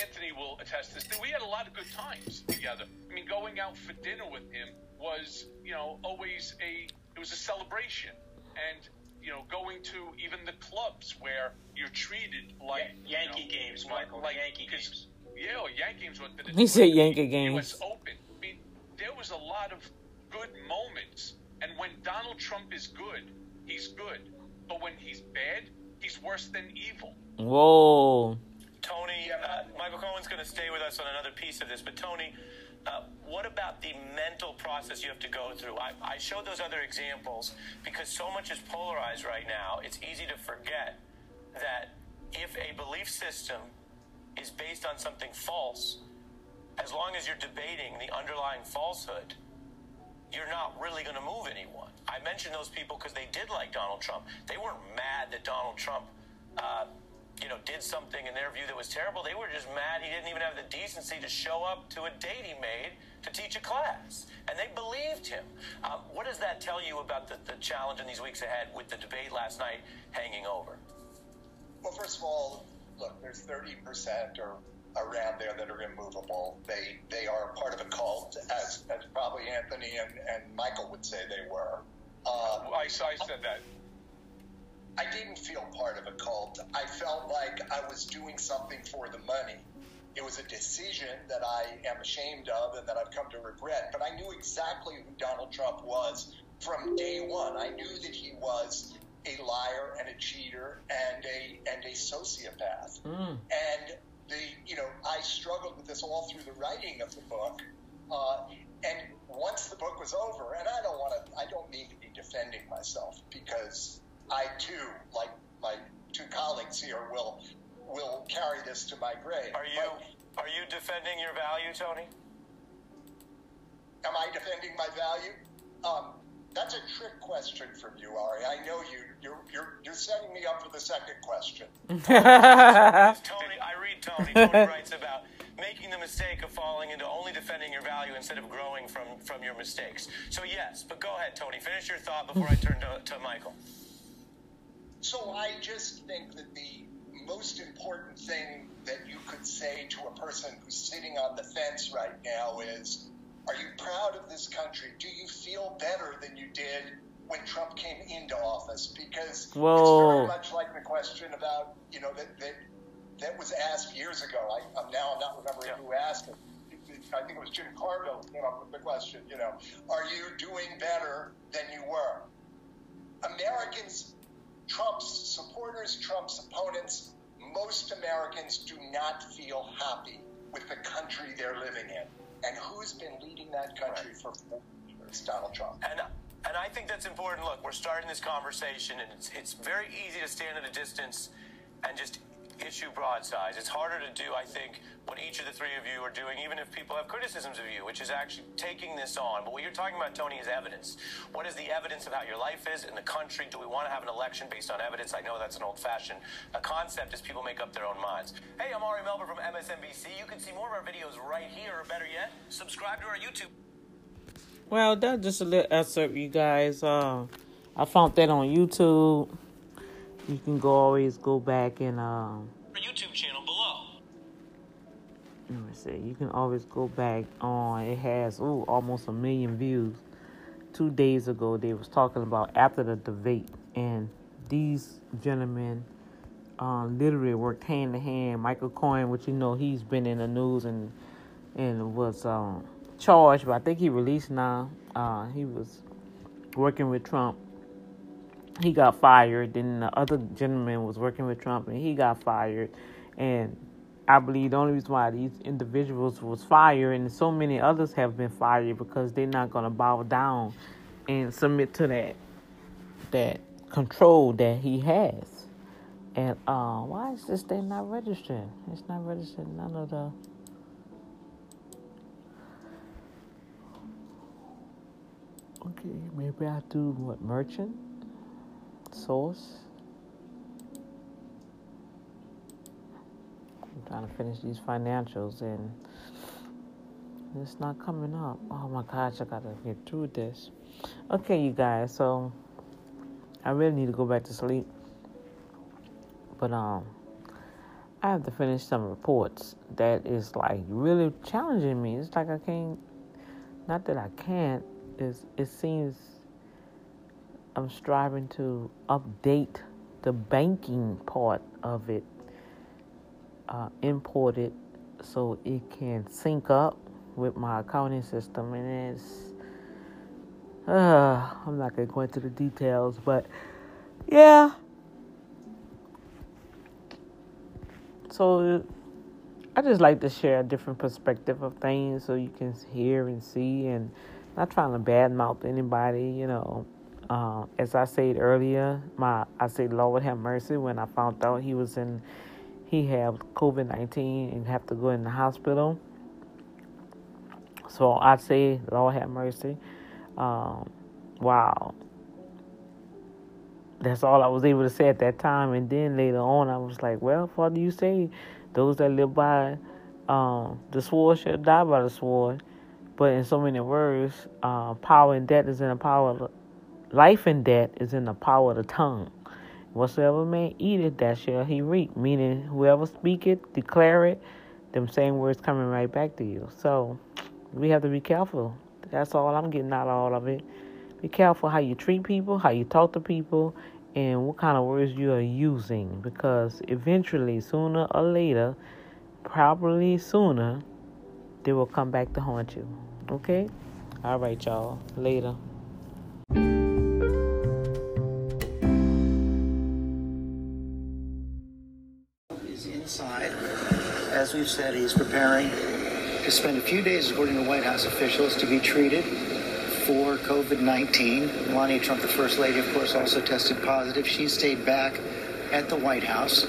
Anthony will attest to this. We had a lot of good times together. I mean, going out for dinner with him was, you know, always a it was a celebration. And you know, going to even the clubs where you're treated like Yeah, Yankee you know, games, like- Michael, like- Yankee 'cause- games. Yeah, or Yankee games. What the He said Yankee US games. Open. I mean, there was a lot of good moments, and when Donald Trump is good, he's good. But when he's bad, he's worse than evil. Whoa. Tony, uh, Michael Cohen's going to stay with us on another piece of this, but Tony, uh, what about the mental process you have to go through? I, I showed those other examples because so much is polarized right now. It's easy to forget that if a belief system is based on something false, as long as you're debating the underlying falsehood, you're not really going to move anyone. I mentioned those people because they did like Donald Trump. They weren't mad that Donald Trump, uh, you know, did something in their view that was terrible. They were just mad he didn't even have the decency to show up to a date he made to teach a class, and they believed him. Um, what does that tell you about the, the challenge in these weeks ahead with the debate last night hanging over? Well, first of all, look, there's 30% or around there that are immovable. They they are part of a cult, as, as probably Anthony and, and Michael would say they were. Um, I, I said that. I didn't feel part of a cult. I felt like I was doing something for the money. It was a decision that I am ashamed of and that I've come to regret. But I knew exactly who Donald Trump was from day one. I knew that he was a liar and a cheater and a and a sociopath. Mm. And the you know I struggled with this all through the writing of the book. Uh, and once the book was over, and I don't want to, I don't mean to be defending myself because I too, like my two colleagues here, will will carry this to my grave. Are you are you defending your value, Tony? Am I defending my value? Um, that's a trick question from you, Ari. I know you. You're you're you're setting me up for the second question. Tony, I read Tony. Tony writes about making the mistake of falling into only defending your value instead of growing from from your mistakes. So yes, but go ahead, Tony. Finish your thought before I turn to, to Michael. So I just think that the most important thing that you could say to a person who's sitting on the fence right now is, are you proud of this country? Do you feel better than you did when Trump came into office? Because Whoa. it's very much like the question about, you know, that that, that was asked years ago. I, I'm now I'm not remembering who asked it. I think it was Jim Carville who came up with the question, you know, are you doing better than you were? Americans Trump's supporters, Trump's opponents, most Americans do not feel happy with the country they're living in. And who's been leading that country for four years? Donald Trump. And and I think that's important. Look, we're starting this conversation, and it's it's very easy to stand at a distance and just issue broadsides. It's harder to do, I think, what each of the three of you are doing, even if people have criticisms of you, which is actually taking this on. But what you're talking about, Tony, is evidence. What is the evidence of how your life is in the country? Do we want to have an election based on evidence? I know that's an old-fashioned uh, concept as people make up their own minds. Hey, I'm Ari Melber from MSNBC. You can see more of our videos right here, or better yet, subscribe to our YouTube. Well, that's just a little excerpt, you guys. Uh, I found that on YouTube. You can go always go back and um, Our YouTube channel below. let me see. You can always go back on. It has ooh almost a million views. Two days ago, they was talking about after the debate, and these gentlemen uh, literally worked hand in hand. Michael Cohen, which you know he's been in the news and and was um, charged, but I think he released now. Uh, he was working with Trump. He got fired. Then the other gentleman was working with Trump, and he got fired. And I believe the only reason why these individuals was fired, and so many others have been fired, because they're not going to bow down and submit to that that control that he has. And uh, why is this thing not registering? It's not registering none of the. Okay, maybe I do what merchant source. I'm trying to finish these financials and it's not coming up. Oh my gosh, I gotta get through this. Okay, you guys, so I really need to go back to sleep. But um I have to finish some reports that is like really challenging me. It's like I can't not that I can't, is it seems I'm striving to update the banking part of it, uh, import it so it can sync up with my accounting system, and it's. Uh, I'm not gonna go into the details, but yeah. So I just like to share a different perspective of things so you can hear and see and not trying to badmouth anybody, you know. Uh, as I said earlier, my I said, Lord have mercy when I found out he was in he had COVID nineteen and have to go in the hospital. So I say, Lord have mercy. Um, wow. That's all I was able to say at that time. And then later on, I was like, well, Father, you say those that live by um, the sword shall die by the sword. But in so many words, uh, power and death is in the power life and death is in the power of the tongue. Whatsoever man eateth, that shall he reap. Meaning, whoever speak it, declare it, them same words coming right back to you. So, we have to be careful. That's all I'm getting out of all of it. Be careful how you treat people, how you talk to people, and what kind of words you are using. Because eventually, sooner or later, probably sooner, they will come back to haunt you. Okay? All right, y'all. Later. We've said, he's preparing to spend a few days, according to White House officials, to be treated for COVID 19. Melania Trump, the First Lady, of course, also tested positive. She stayed back at the White House.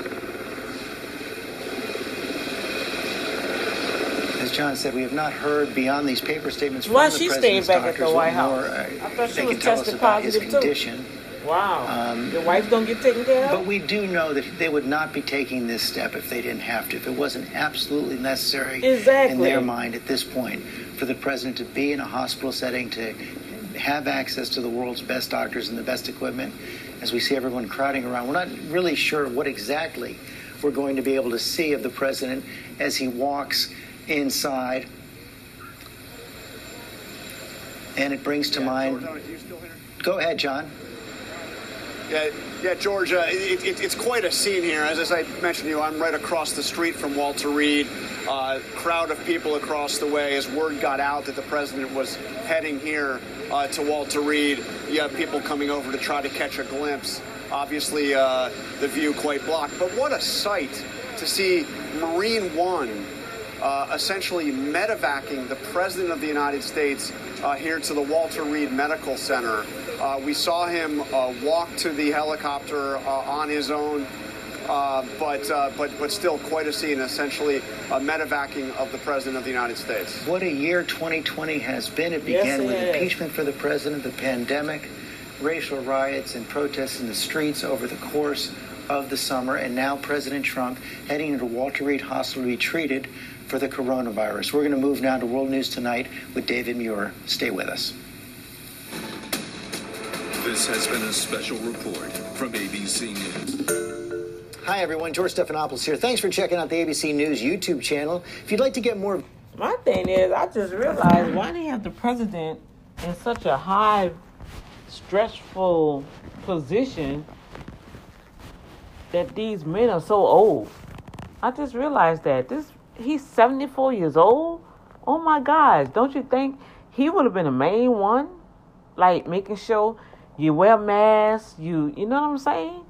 As Jon said, we have not heard beyond these paper statements from Why the she president's staying back at doctors the White what more, House? uh, I thought she they was can tell us tested about his positive, too. condition. Wow. Um, Your wife don't get taken care of? But we do know that they would not be taking this step if they didn't have to, if it wasn't absolutely necessary in their mind at this point for the president to be in a hospital setting, to have access to the world's best doctors and the best equipment. As we see everyone crowding around, we're not really sure what exactly we're going to be able to see of the president as he walks inside. And it brings to mind. Go ahead, John. Yeah, yeah, George, uh, it, it, it's quite a scene here. As, as I mentioned to you, I'm right across the street from Walter Reed. Uh, crowd of people across the way as word got out that the president was heading here uh, to Walter Reed. You have people coming over to try to catch a glimpse. Obviously, uh, the view quite blocked. But what a sight to see Marine One uh, essentially medevacing the President of the United States uh, here to the Walter Reed Medical Center. Uh, we saw him uh, walk to the helicopter uh, on his own, uh, but, uh, but, but still quite a scene, essentially a medevacing of the President of the United States. What a year 2020 has been. It Yes, began it with is. impeachment for the president, the pandemic, racial riots, and protests in the streets over the course of the summer, and now President Trump heading into Walter Reed Hospital to be treated for the coronavirus. We're going to move now to World News Tonight with David Muir. Stay with us. This has been a special report from ABC News. Hi, everyone. George Stephanopoulos here. Thanks for checking out the ABC News YouTube channel. If you'd like to get more My thing is, I just realized why they have the president in such a high, stressful position that these men are so old. I just realized that this he's 74 years old. Oh my gosh, don't you think he would have been the main one? Like making sure you wear masks, you you know what I'm saying?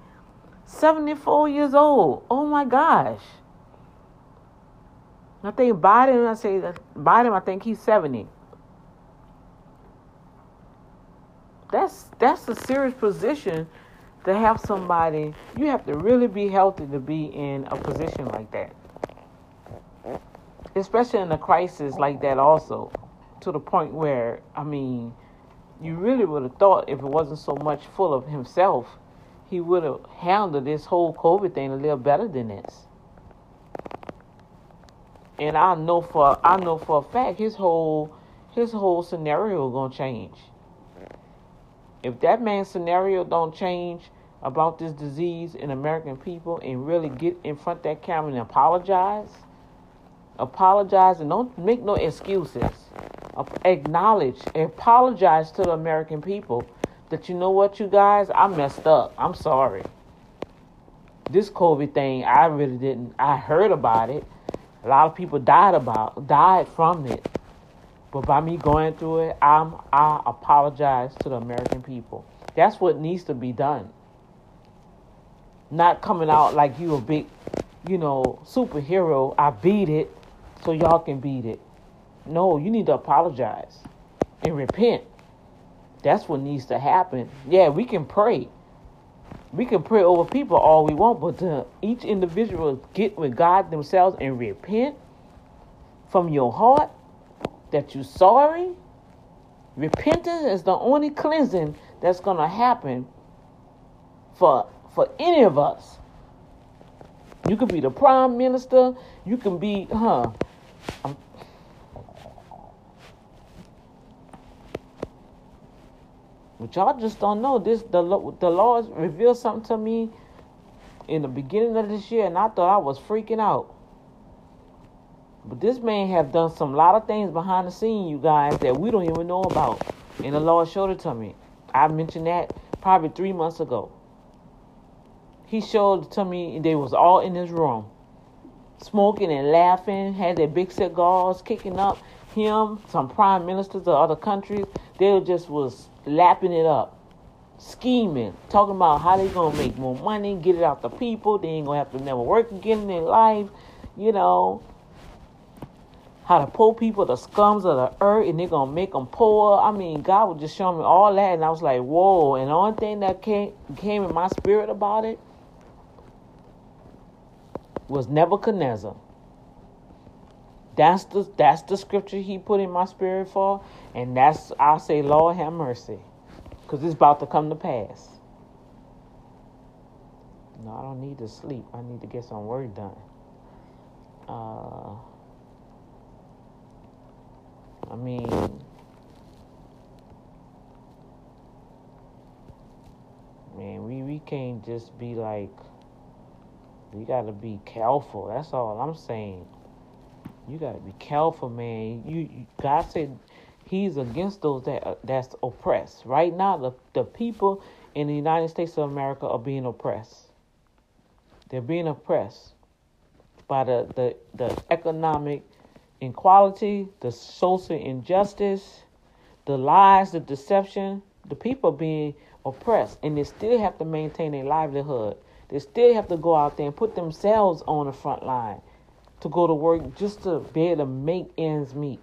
74 years old. Oh my gosh. I think Biden, I say Biden, I think he's 70. That's that's a serious position to have somebody. You have to really be healthy to be in a position like that. Especially in a crisis like that also. To the point where, I mean, you really would have thought if it wasn't so much full of himself, he would have handled this whole COVID thing a little better than this. And I know for I know for a fact his whole his whole scenario gonna change. If that man's scenario don't change about this disease in American people and really get in front that camera and apologize, apologize and don't make no excuses. Acknowledge, apologize to the American people that you know what, you guys, I messed up. I'm sorry. This COVID thing, I really didn't. I heard about it. A lot of people died about, died from it. But by me going through it, I'm I apologize to the American people. That's what needs to be done. Not coming out like you a big, you know, superhero. I beat it, so y'all can beat it. No, you need to apologize and repent. That's what needs to happen. Yeah, we can pray. We can pray over people all we want, but to each individual get with God themselves and repent from your heart that you're sorry. Repentance is the only cleansing that's going to happen for for any of us. You could be the prime minister. You can be, huh? I'm, but y'all just don't know this. The the Lord revealed something to me in the beginning of this year, and I thought I was freaking out. But this man have done some lot of things behind the scene, you guys, that we don't even know about. And the Lord showed it to me. I mentioned that probably three months ago. He showed it to me. They was all in his room, smoking and laughing. Had their big cigars kicking up. Him, some prime ministers of other countries, they just was lapping it up, scheming, talking about how they gonna make more money, get it out the people. They ain't gonna have to never work again in their life, you know how to pull people, the scums of the earth, and they're gonna make them poor. I mean, God was just showing me all that, and I was like, whoa. And the only thing that came came in my spirit about it was Nebuchadnezzar. That's the that's the scripture he put in my spirit for, and that's I say, Lord have mercy, because it's about to come to pass. No, I don't need to sleep. I need to get some work done. Uh, I mean, man, we, we can't just be like, we got to be careful. That's all I'm saying. You got to be careful, man. You, you God said He's against those that uh, that's oppressed. Right now, the the people in the United States of America are being oppressed. They're being oppressed by the the, the economic inequality, the social injustice, the lies, the deception, the people being oppressed, and they still have to maintain a livelihood. They still have to go out there and put themselves on the front line to go to work just to be able to make ends meet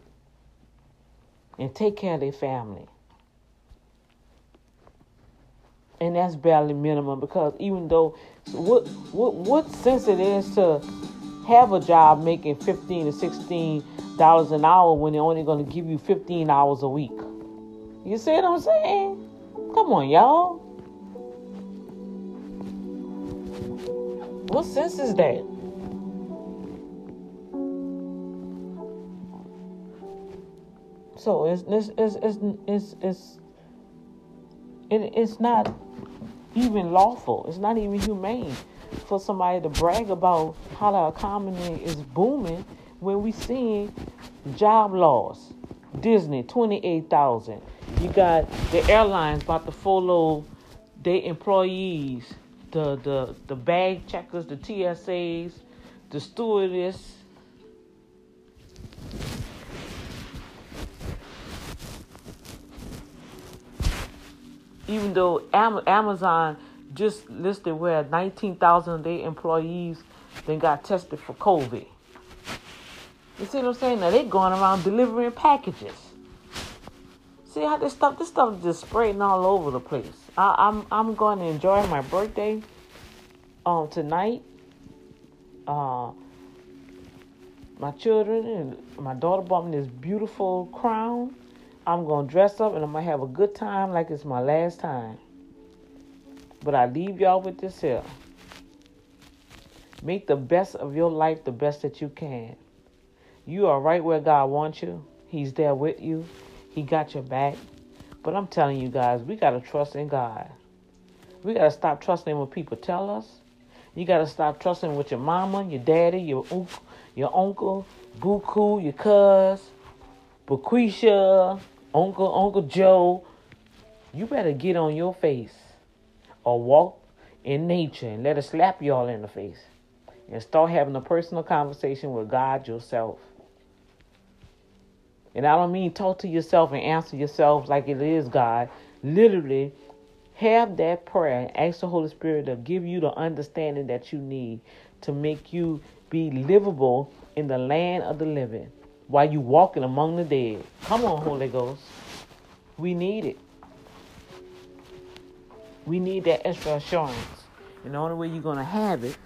and take care of their family. And that's barely minimum because even though what what what sense it is to have a job making 15 to 16 dollars an hour when they're only going to give you 15 hours a week. You see what I'm saying? Come on, y'all. What sense is that? So it's it's it's it's it's, it's it, it's not even lawful. It's not even humane for somebody to brag about how the economy is booming when we seeing job loss. Disney, 28,000. You got the airlines about to follow their employees, the, the, the bag checkers, the TSAs, the stewardess. Even though Amazon just listed where 19,000 of their employees then got tested for COVID. You see what I'm saying? Now they're going around delivering packages. See how this stuff this stuff is just spreading all over the place. I, I'm I'm going to enjoy my birthday um tonight. Uh my children and my daughter bought me this beautiful crown. I'm gonna dress up and I'm gonna have a good time like it's my last time. But I leave y'all with this here. Make the best of your life the best that you can. You are right where God wants you. He's there with you. He got your back. But I'm telling you guys, we got to trust in God. We got to stop trusting what people tell us. You got to stop trusting what your mama, your daddy, your uncle, your uncle, Buku, your cuz, Bequisha, Uncle, Uncle Joe, You better get on your face or walk in nature and let it slap y'all in the face and start having a personal conversation with God yourself. And I don't mean talk to yourself and answer yourself like it is God. Literally, have that prayer and ask the Holy Spirit to give you the understanding that you need to make you be livable in the land of the living while you walking among the dead. Come on, Holy Ghost. We need it. We need that extra assurance. And the only way you're going to have it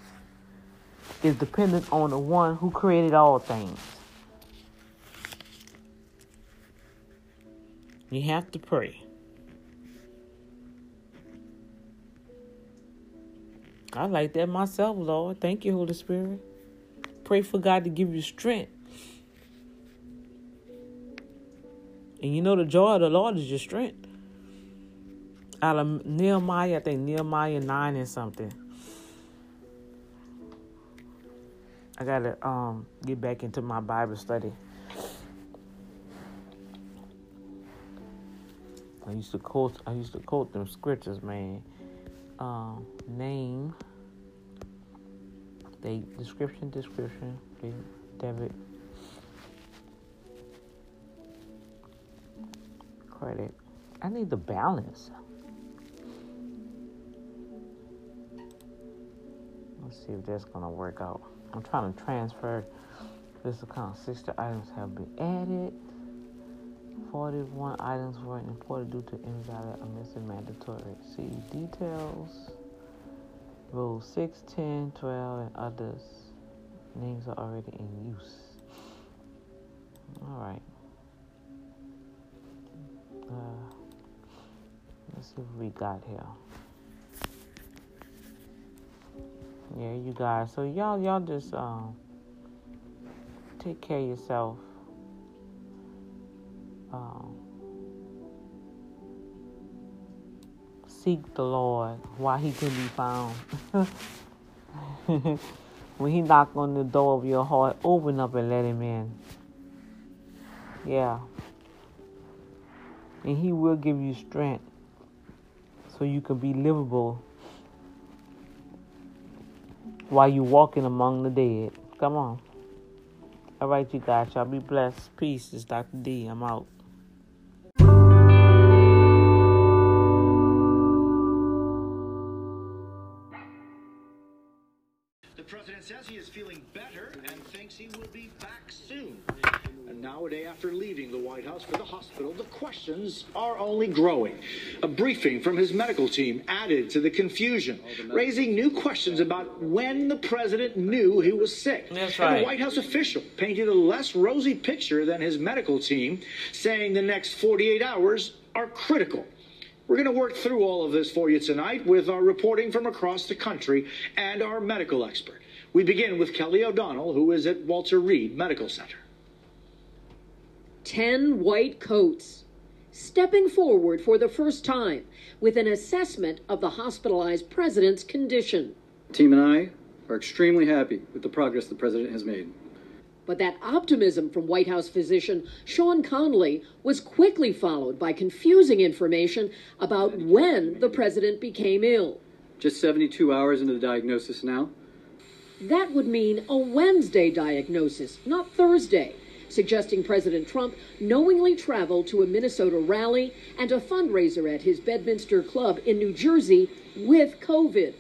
is dependent on the one who created all things. You have to pray. I like that myself, Lord. Thank you, Holy Spirit. Pray for God to give you strength. And you know the joy of the Lord is your strength. Out of Nehemiah, I think Nehemiah 9 and something. I gotta um get back into my Bible study. I used to quote I used to quote them scriptures, man. Um, name, they description, description, debit, credit. I need the balance. Let's see if that's gonna work out. I'm trying to transfer this account. 60 items have been added. 41 items were imported due to invalid or missing mandatory. See details. Rules 6, 10, 12, and others. Names are already in use. All right. Uh, let's see what we got here. Yeah, you guys. So y'all, y'all just um, take care of yourself. Um, seek the Lord while He can be found. when He knock on the door of your heart, open up and let Him in. Yeah. And He will give you strength so you can be livable while you're walking among the dead. Come on. All right, you guys. Y'all be blessed. Peace. It's Dr. D. I'm out. Day after leaving the White House for the hospital, the questions are only growing. A briefing from his medical team added to the confusion, raising new questions about when the president knew he was sick. That's right. And the White House official painted a less rosy picture than his medical team, saying the next 48 hours are critical. We're going to work through all of this for you tonight with our reporting from across the country and our medical expert. We begin with Kelly O'Donnell, who is at Walter Reed Medical Center. 10 white coats, stepping forward for the first time with an assessment of the hospitalized president's condition. Team and I are extremely happy with the progress the president has made. But that optimism from White House physician Sean Conley was quickly followed by confusing information about when the president became ill. Just 72 hours into the diagnosis now. That would mean a Wednesday diagnosis, not Thursday, suggesting President Trump knowingly traveled to a Minnesota rally and a fundraiser at his Bedminster Club in New Jersey with COVID.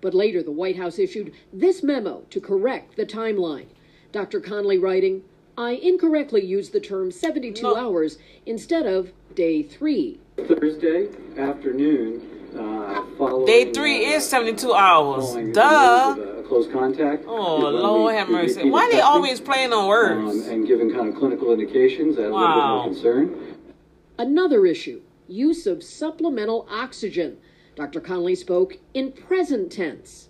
But later, the White House issued this memo to correct the timeline. Dr. Conley writing, I incorrectly used the term 72 hours instead of day three. Thursday afternoon, following, Day three is 72 hours. Duh. the news of, uh, close contact. Oh, Lord have mercy. repeated Why they testing, always playing on words? Um, and giving kind of clinical indications that a little bit Wow. more concern. Another issue use of supplemental oxygen. Dr. Conley spoke in present tense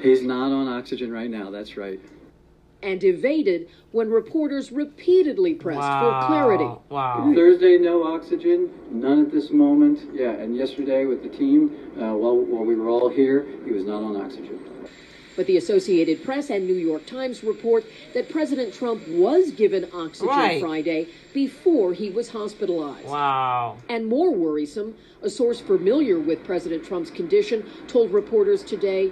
He's not on oxygen right now, that's right. And evaded when reporters repeatedly pressed for clarity. Wow. Thursday, no oxygen, none at this moment. Yeah, and yesterday with the team, uh, while, while we were all here, he was not on oxygen. But the Associated Press and New York Times report that President Trump was given oxygen Right. Friday before he was hospitalized. Wow. And more worrisome, a source familiar with President Trump's condition told reporters today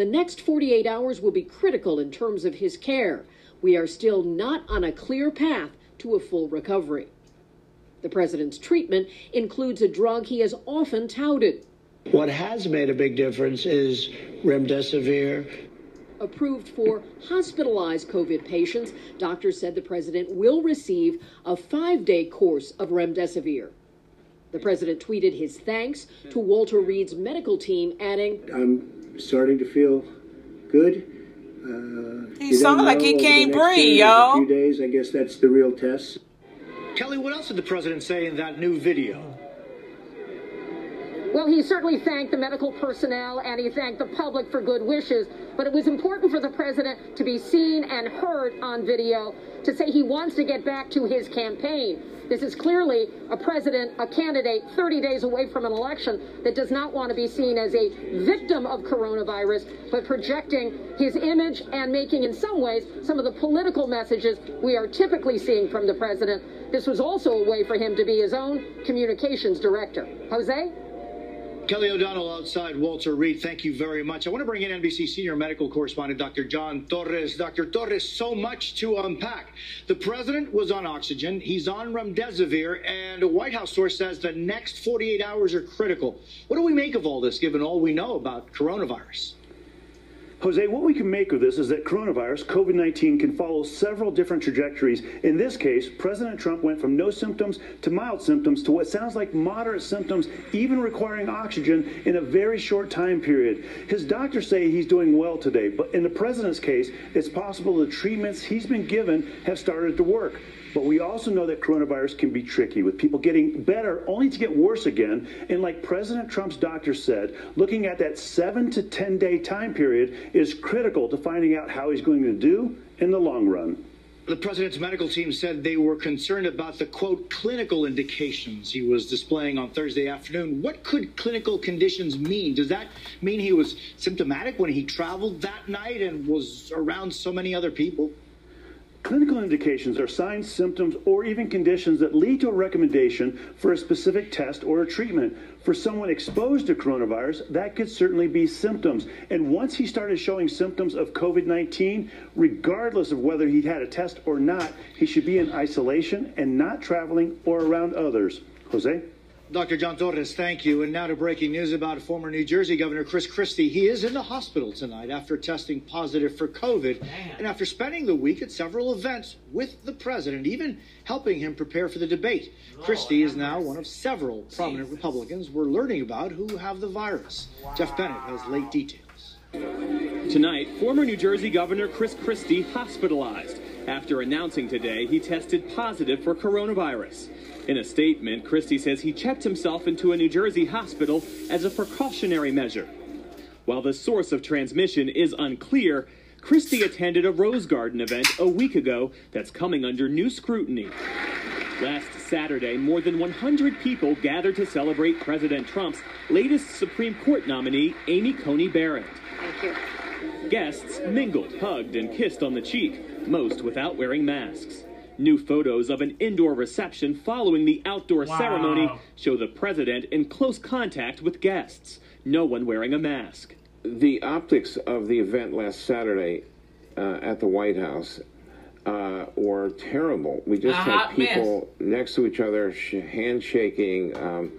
the next 48 hours will be critical in terms of his care. We are still not on a clear path to a full recovery. The president's treatment includes a drug he has often touted. What has made a big difference is remdesivir. Approved for hospitalized COVID patients, doctors said the president will receive a five day course of remdesivir. The president tweeted his thanks to Walter Reed's medical team, adding, I'm starting to feel good. Uh, He sounded like he know over can't breathe, day or yo. A few days, I guess that's the real test. Kelly, what else did the president say in that new video? Well, he certainly thanked the medical personnel and he thanked the public for good wishes, but it was important for the president to be seen and heard on video to say he wants to get back to his campaign. This is clearly a president, a candidate 30 days away from an election that does not want to be seen as a victim of coronavirus, but projecting his image and making, in some ways, some of the political messages we are typically seeing from the president. This was also a way for him to be his own communications director. Jose? Kelly O'Donnell outside Walter Reed, thank you very much. I want to bring in NBC senior medical correspondent Dr. John Torres. Dr. Torres, so much to unpack. The president was on oxygen, he's on remdesivir, and a White House source says the next 48 hours are critical. What do we make of all this, given all we know about coronavirus? Jose, what we can make of this is that coronavirus, COVID 19, can follow several different trajectories. In this case, President Trump went from no symptoms to mild symptoms to what sounds like moderate symptoms, even requiring oxygen in a very short time period. His doctors say he's doing well today, but in the president's case, it's possible the treatments he's been given have started to work. But we also know that coronavirus can be tricky, with people getting better only to get worse again. And like President Trump's doctor said, looking at that seven to 10 day time period is critical to finding out how he's going to do in the long run. The president's medical team said they were concerned about the quote clinical indications he was displaying on Thursday afternoon. What could clinical conditions mean? Does that mean he was symptomatic when he traveled that night and was around so many other people? Clinical indications are signs, symptoms, or even conditions that lead to a recommendation for a specific test or a treatment. For someone exposed to coronavirus, that could certainly be symptoms. And once he started showing symptoms of COVID 19, regardless of whether he'd had a test or not, he should be in isolation and not traveling or around others. Jose? Dr. John Torres, thank you. And now to breaking news about former New Jersey Governor Chris Christie. He is in the hospital tonight after testing positive for COVID and after spending the week at several events with the president, even helping him prepare for the debate. Christie is now one of several prominent Republicans we're learning about who have the virus. Jeff Bennett has late details. Tonight, former New Jersey Governor Chris Christie hospitalized after announcing today he tested positive for coronavirus. In a statement, Christie says he checked himself into a New Jersey hospital as a precautionary measure. While the source of transmission is unclear, Christie attended a Rose Garden event a week ago that's coming under new scrutiny. Last Saturday, more than 100 people gathered to celebrate President Trump's latest Supreme Court nominee, Amy Coney Barrett. Thank you. Guests mingled, hugged, and kissed on the cheek, most without wearing masks. New photos of an indoor reception following the outdoor Wow. ceremony show the president in close contact with guests, no one wearing a mask. The optics of the event last Saturday uh, at the White House uh, were terrible. We just A had hot mess. people next to each other, sh- handshaking. Um,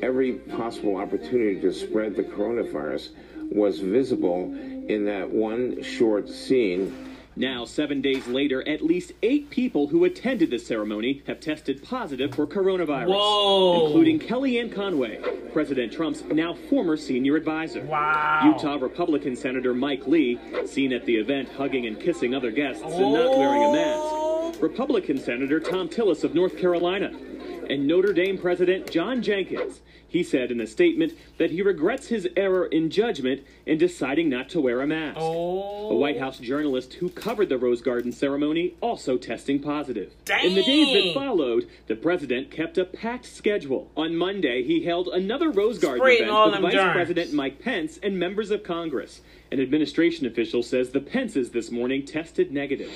every possible opportunity to spread the coronavirus was visible in that one short scene. Now, seven days later, at least eight people who attended the ceremony have tested positive for coronavirus, Whoa. including Kellyanne Conway, President Trump's now former senior advisor. Wow. Utah Republican Senator Mike Lee, seen at the event hugging and kissing other guests and not wearing a mask. Oh. Republican Senator Thom Tillis of North Carolina, and Notre Dame President John Jenkins. He said in a statement that he regrets his error in judgment in deciding not to wear a mask. Oh. A White House journalist who covered the Rose Garden ceremony also testing positive. In the days that followed, the president kept a packed schedule. On Monday, he held another Rose Garden Spraying event with Vice germs. President Mike Pence and members of Congress. An administration official says the Pences this morning tested negative.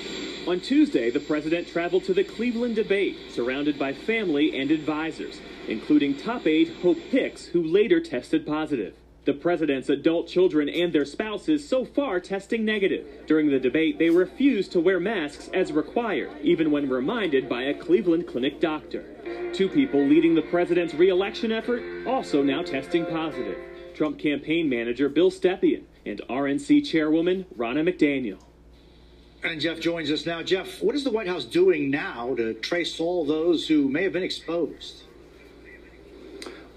On Tuesday, the president traveled to the Cleveland debate, surrounded by family and advisors, including top aide Hope Hicks, who later tested positive. The president's adult children and their spouses so far testing negative. During the debate, they refused to wear masks as required, even when reminded by a Cleveland Clinic doctor. Two people leading the president's reelection effort also now testing positive. Trump campaign manager Bill Stepien and RNC chairwoman Ronna McDaniel. And Jeff joins us now. Jeff, what is the White House doing now to trace all those who may have been exposed?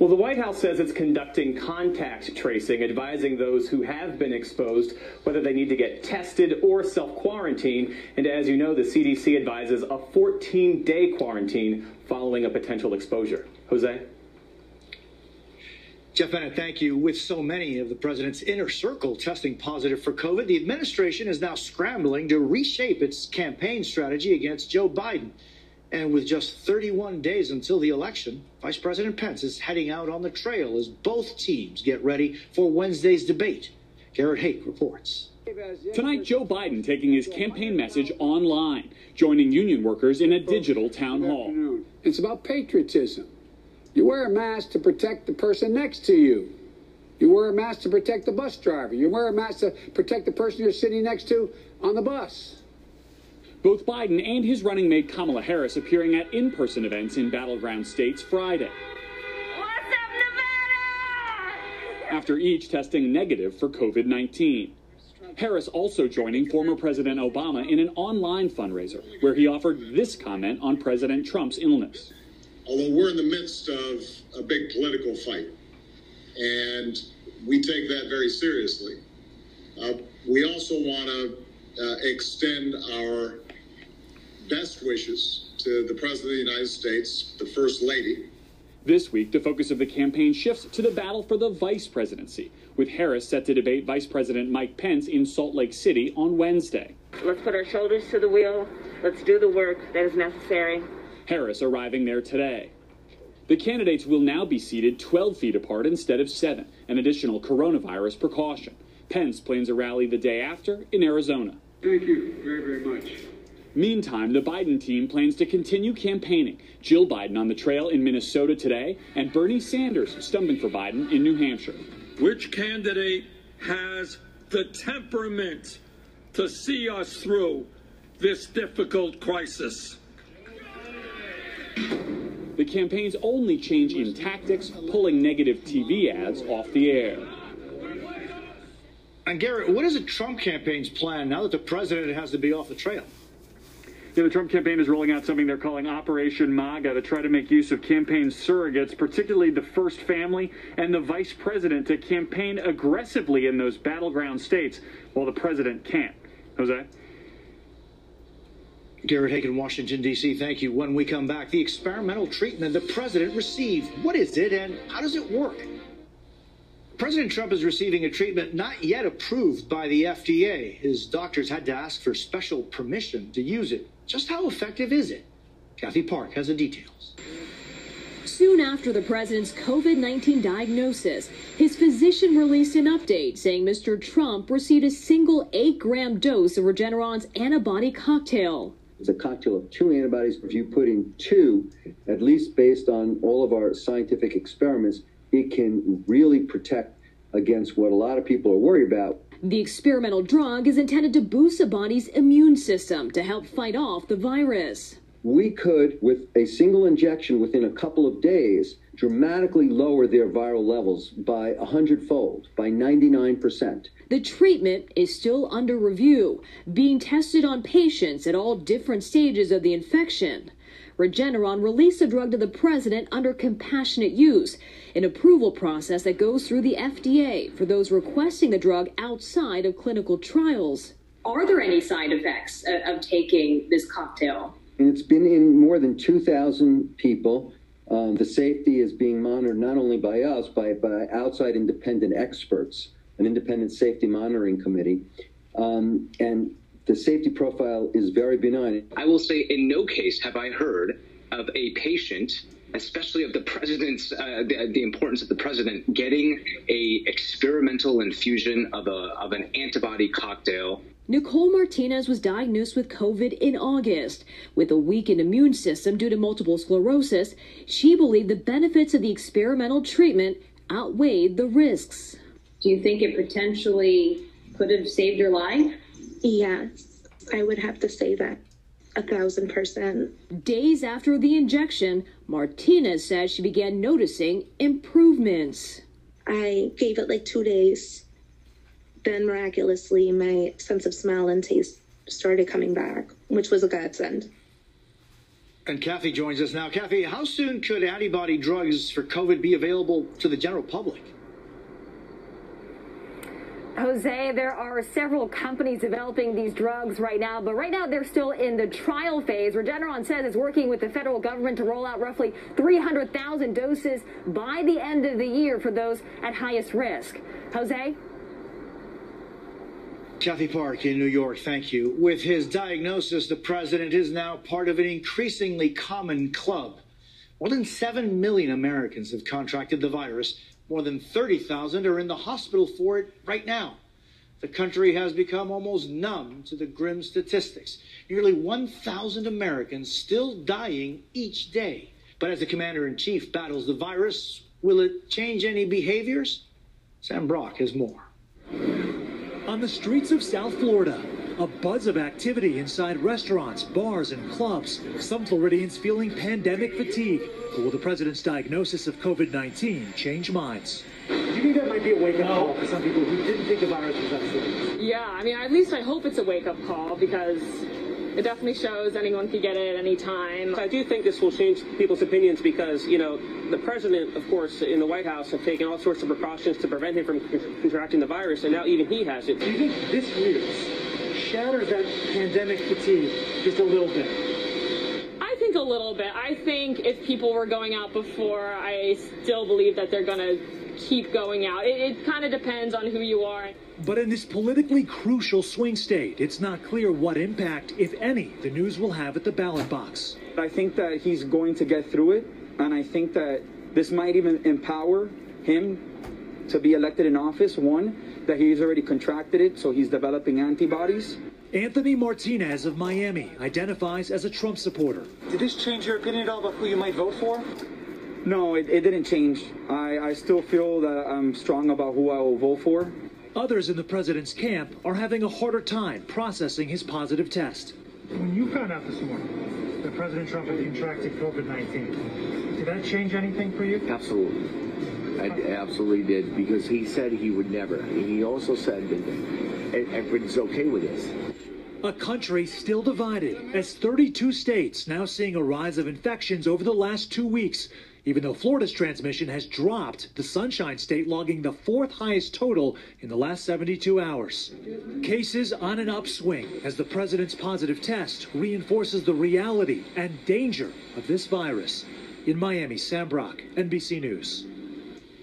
Well, the White House says it's conducting contact tracing, advising those who have been exposed whether they need to get tested or self quarantine. And as you know, the CDC advises a 14 day quarantine following a potential exposure. Jose? Jeff Bennett, thank you. With so many of the president's inner circle testing positive for COVID, the administration is now scrambling to reshape its campaign strategy against Joe Biden. And with just 31 days until the election, Vice President Pence is heading out on the trail as both teams get ready for Wednesday's debate. Garrett Haake reports. Tonight, Joe Biden taking his campaign message online, joining union workers in a digital town hall. It's about patriotism. You wear a mask to protect the person next to you. You wear a mask to protect the bus driver. You wear a mask to protect the person you're sitting next to on the bus. Both Biden and his running mate Kamala Harris appearing at in person events in battleground states Friday. After each testing negative for COVID 19. Harris also joining former President Obama in an online fundraiser where he offered this comment on President Trump's illness. although we're in the midst of a big political fight, and we take that very seriously, uh, we also want to uh, extend our best wishes to the President of the United States, the First Lady, This week, the focus of the campaign shifts to the battle for the vice presidency, with Harris set to debate Vice President Mike Pence in Salt Lake City on Wednesday. Let's put our shoulders to the wheel. Let's do the work that is necessary. Harris arriving there today. The candidates will now be seated 12 feet apart instead of 7, an additional coronavirus precaution. Pence plans a rally the day after in Arizona. Thank you very, very much. Meantime, the Biden team plans to continue campaigning. Jill Biden on the trail in Minnesota today, and Bernie Sanders stumping for Biden in New Hampshire. Which candidate has the temperament to see us through this difficult crisis? The campaign's only change in tactics, pulling negative TV ads off the air. And Garrett, what is the Trump campaign's plan now that the president has to be off the trail? The Trump campaign is rolling out something they're calling Operation MAGA to try to make use of campaign surrogates, particularly the first family and the vice president, to campaign aggressively in those battleground states while the president can't. Jose? Garrett Haake, Washington, D.C., thank you. When we come back, the experimental treatment the president received. What is it and how does it work? President Trump is receiving a treatment not yet approved by the FDA. His doctors had to ask for special permission to use it. Just how effective is it? Kathy Park has the details. Soon after the president's COVID 19 diagnosis, his physician released an update saying Mr. Trump received a single 8 gram dose of Regeneron's antibody cocktail. It's a cocktail of two antibodies. If you put in two, at least based on all of our scientific experiments, it can really protect against what a lot of people are worried about. The experimental drug is intended to boost the body's immune system to help fight off the virus. We could, with a single injection within a couple of days, dramatically lower their viral levels by a hundredfold, by 99%. The treatment is still under review, being tested on patients at all different stages of the infection. Regeneron released a drug to the president under compassionate use, an approval process that goes through the FDA for those requesting the drug outside of clinical trials. Are there any side effects of, of taking this cocktail? And it's been in more than 2,000 people. Um, the safety is being monitored not only by us, by, by outside independent experts, an independent safety monitoring committee. Um, and the safety profile is very benign. I will say, in no case have I heard of a patient, especially of the president's, uh, the, the, importance of the president getting a experimental infusion of a of an antibody cocktail. Nicole Martinez was diagnosed with COVID in August. With a weakened immune system due to multiple sclerosis, she believed the benefits of the experimental treatment outweighed the risks. Do you think it potentially could have saved your life? Yes, I would have to say that. A thousand percent. Days after the injection, Martinez says she began noticing improvements. I gave it like two days. Then miraculously, my sense of smell and taste started coming back, which was a godsend. And Kathy joins us now. Kathy, how soon could antibody drugs for COVID be available to the general public? Jose, there are several companies developing these drugs right now, but right now they're still in the trial phase. Regeneron says it's working with the federal government to roll out roughly 300,000 doses by the end of the year for those at highest risk. Jose? Kathy Park in New York, thank you. With his diagnosis, the president is now part of an increasingly common club. More than 7 million Americans have contracted the virus. More than 30,000 are in the hospital for it right now. The country has become almost numb to the grim statistics. Nearly 1,000 Americans still dying each day. But as the commander in chief battles the virus, will it change any behaviors? Sam Brock has more. On the streets of South Florida, a buzz of activity inside restaurants, bars, and clubs. Some Floridians feeling pandemic fatigue. But will the president's diagnosis of COVID 19 change minds? Do you think that might be a wake up call for some people who didn't think the virus was that serious? Yeah, I mean, at least I hope it's a wake up call because it definitely shows anyone can get it at any time. I do think this will change people's opinions because, you know, the president, of course, in the White House have taken all sorts of precautions to prevent him from contracting the virus, and now even he has it. Do you think this news shatters that pandemic fatigue just a little bit? I think a little bit. I think if people were going out before, I still believe that they're going to keep going out. It, it kind of depends on who you are. But in this politically crucial swing state, it's not clear what impact, if any, the news will have at the ballot box. I think that he's going to get through it, and I think that this might even empower him to be elected in office. One, that he's already contracted it, so he's developing antibodies. Anthony Martinez of Miami identifies as a Trump supporter. Did this change your opinion at all about who you might vote for? No, it, it didn't change. I, I still feel that I'm strong about who I will vote for. Others in the president's camp are having a harder time processing his positive test. When you found out this morning that President Trump had contracted COVID 19, did that change anything for you? Absolutely. I absolutely did because he said he would never. He also said that everybody's okay with this. A country still divided as 32 states now seeing a rise of infections over the last two weeks. Even though Florida's transmission has dropped, the Sunshine State logging the fourth highest total in the last 72 hours. Cases on an upswing as the president's positive test reinforces the reality and danger of this virus. In Miami, Sam Brock, NBC News.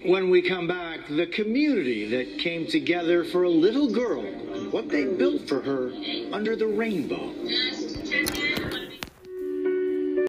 When we come back, the community that came together for a little girl—what they built for her under the rainbow.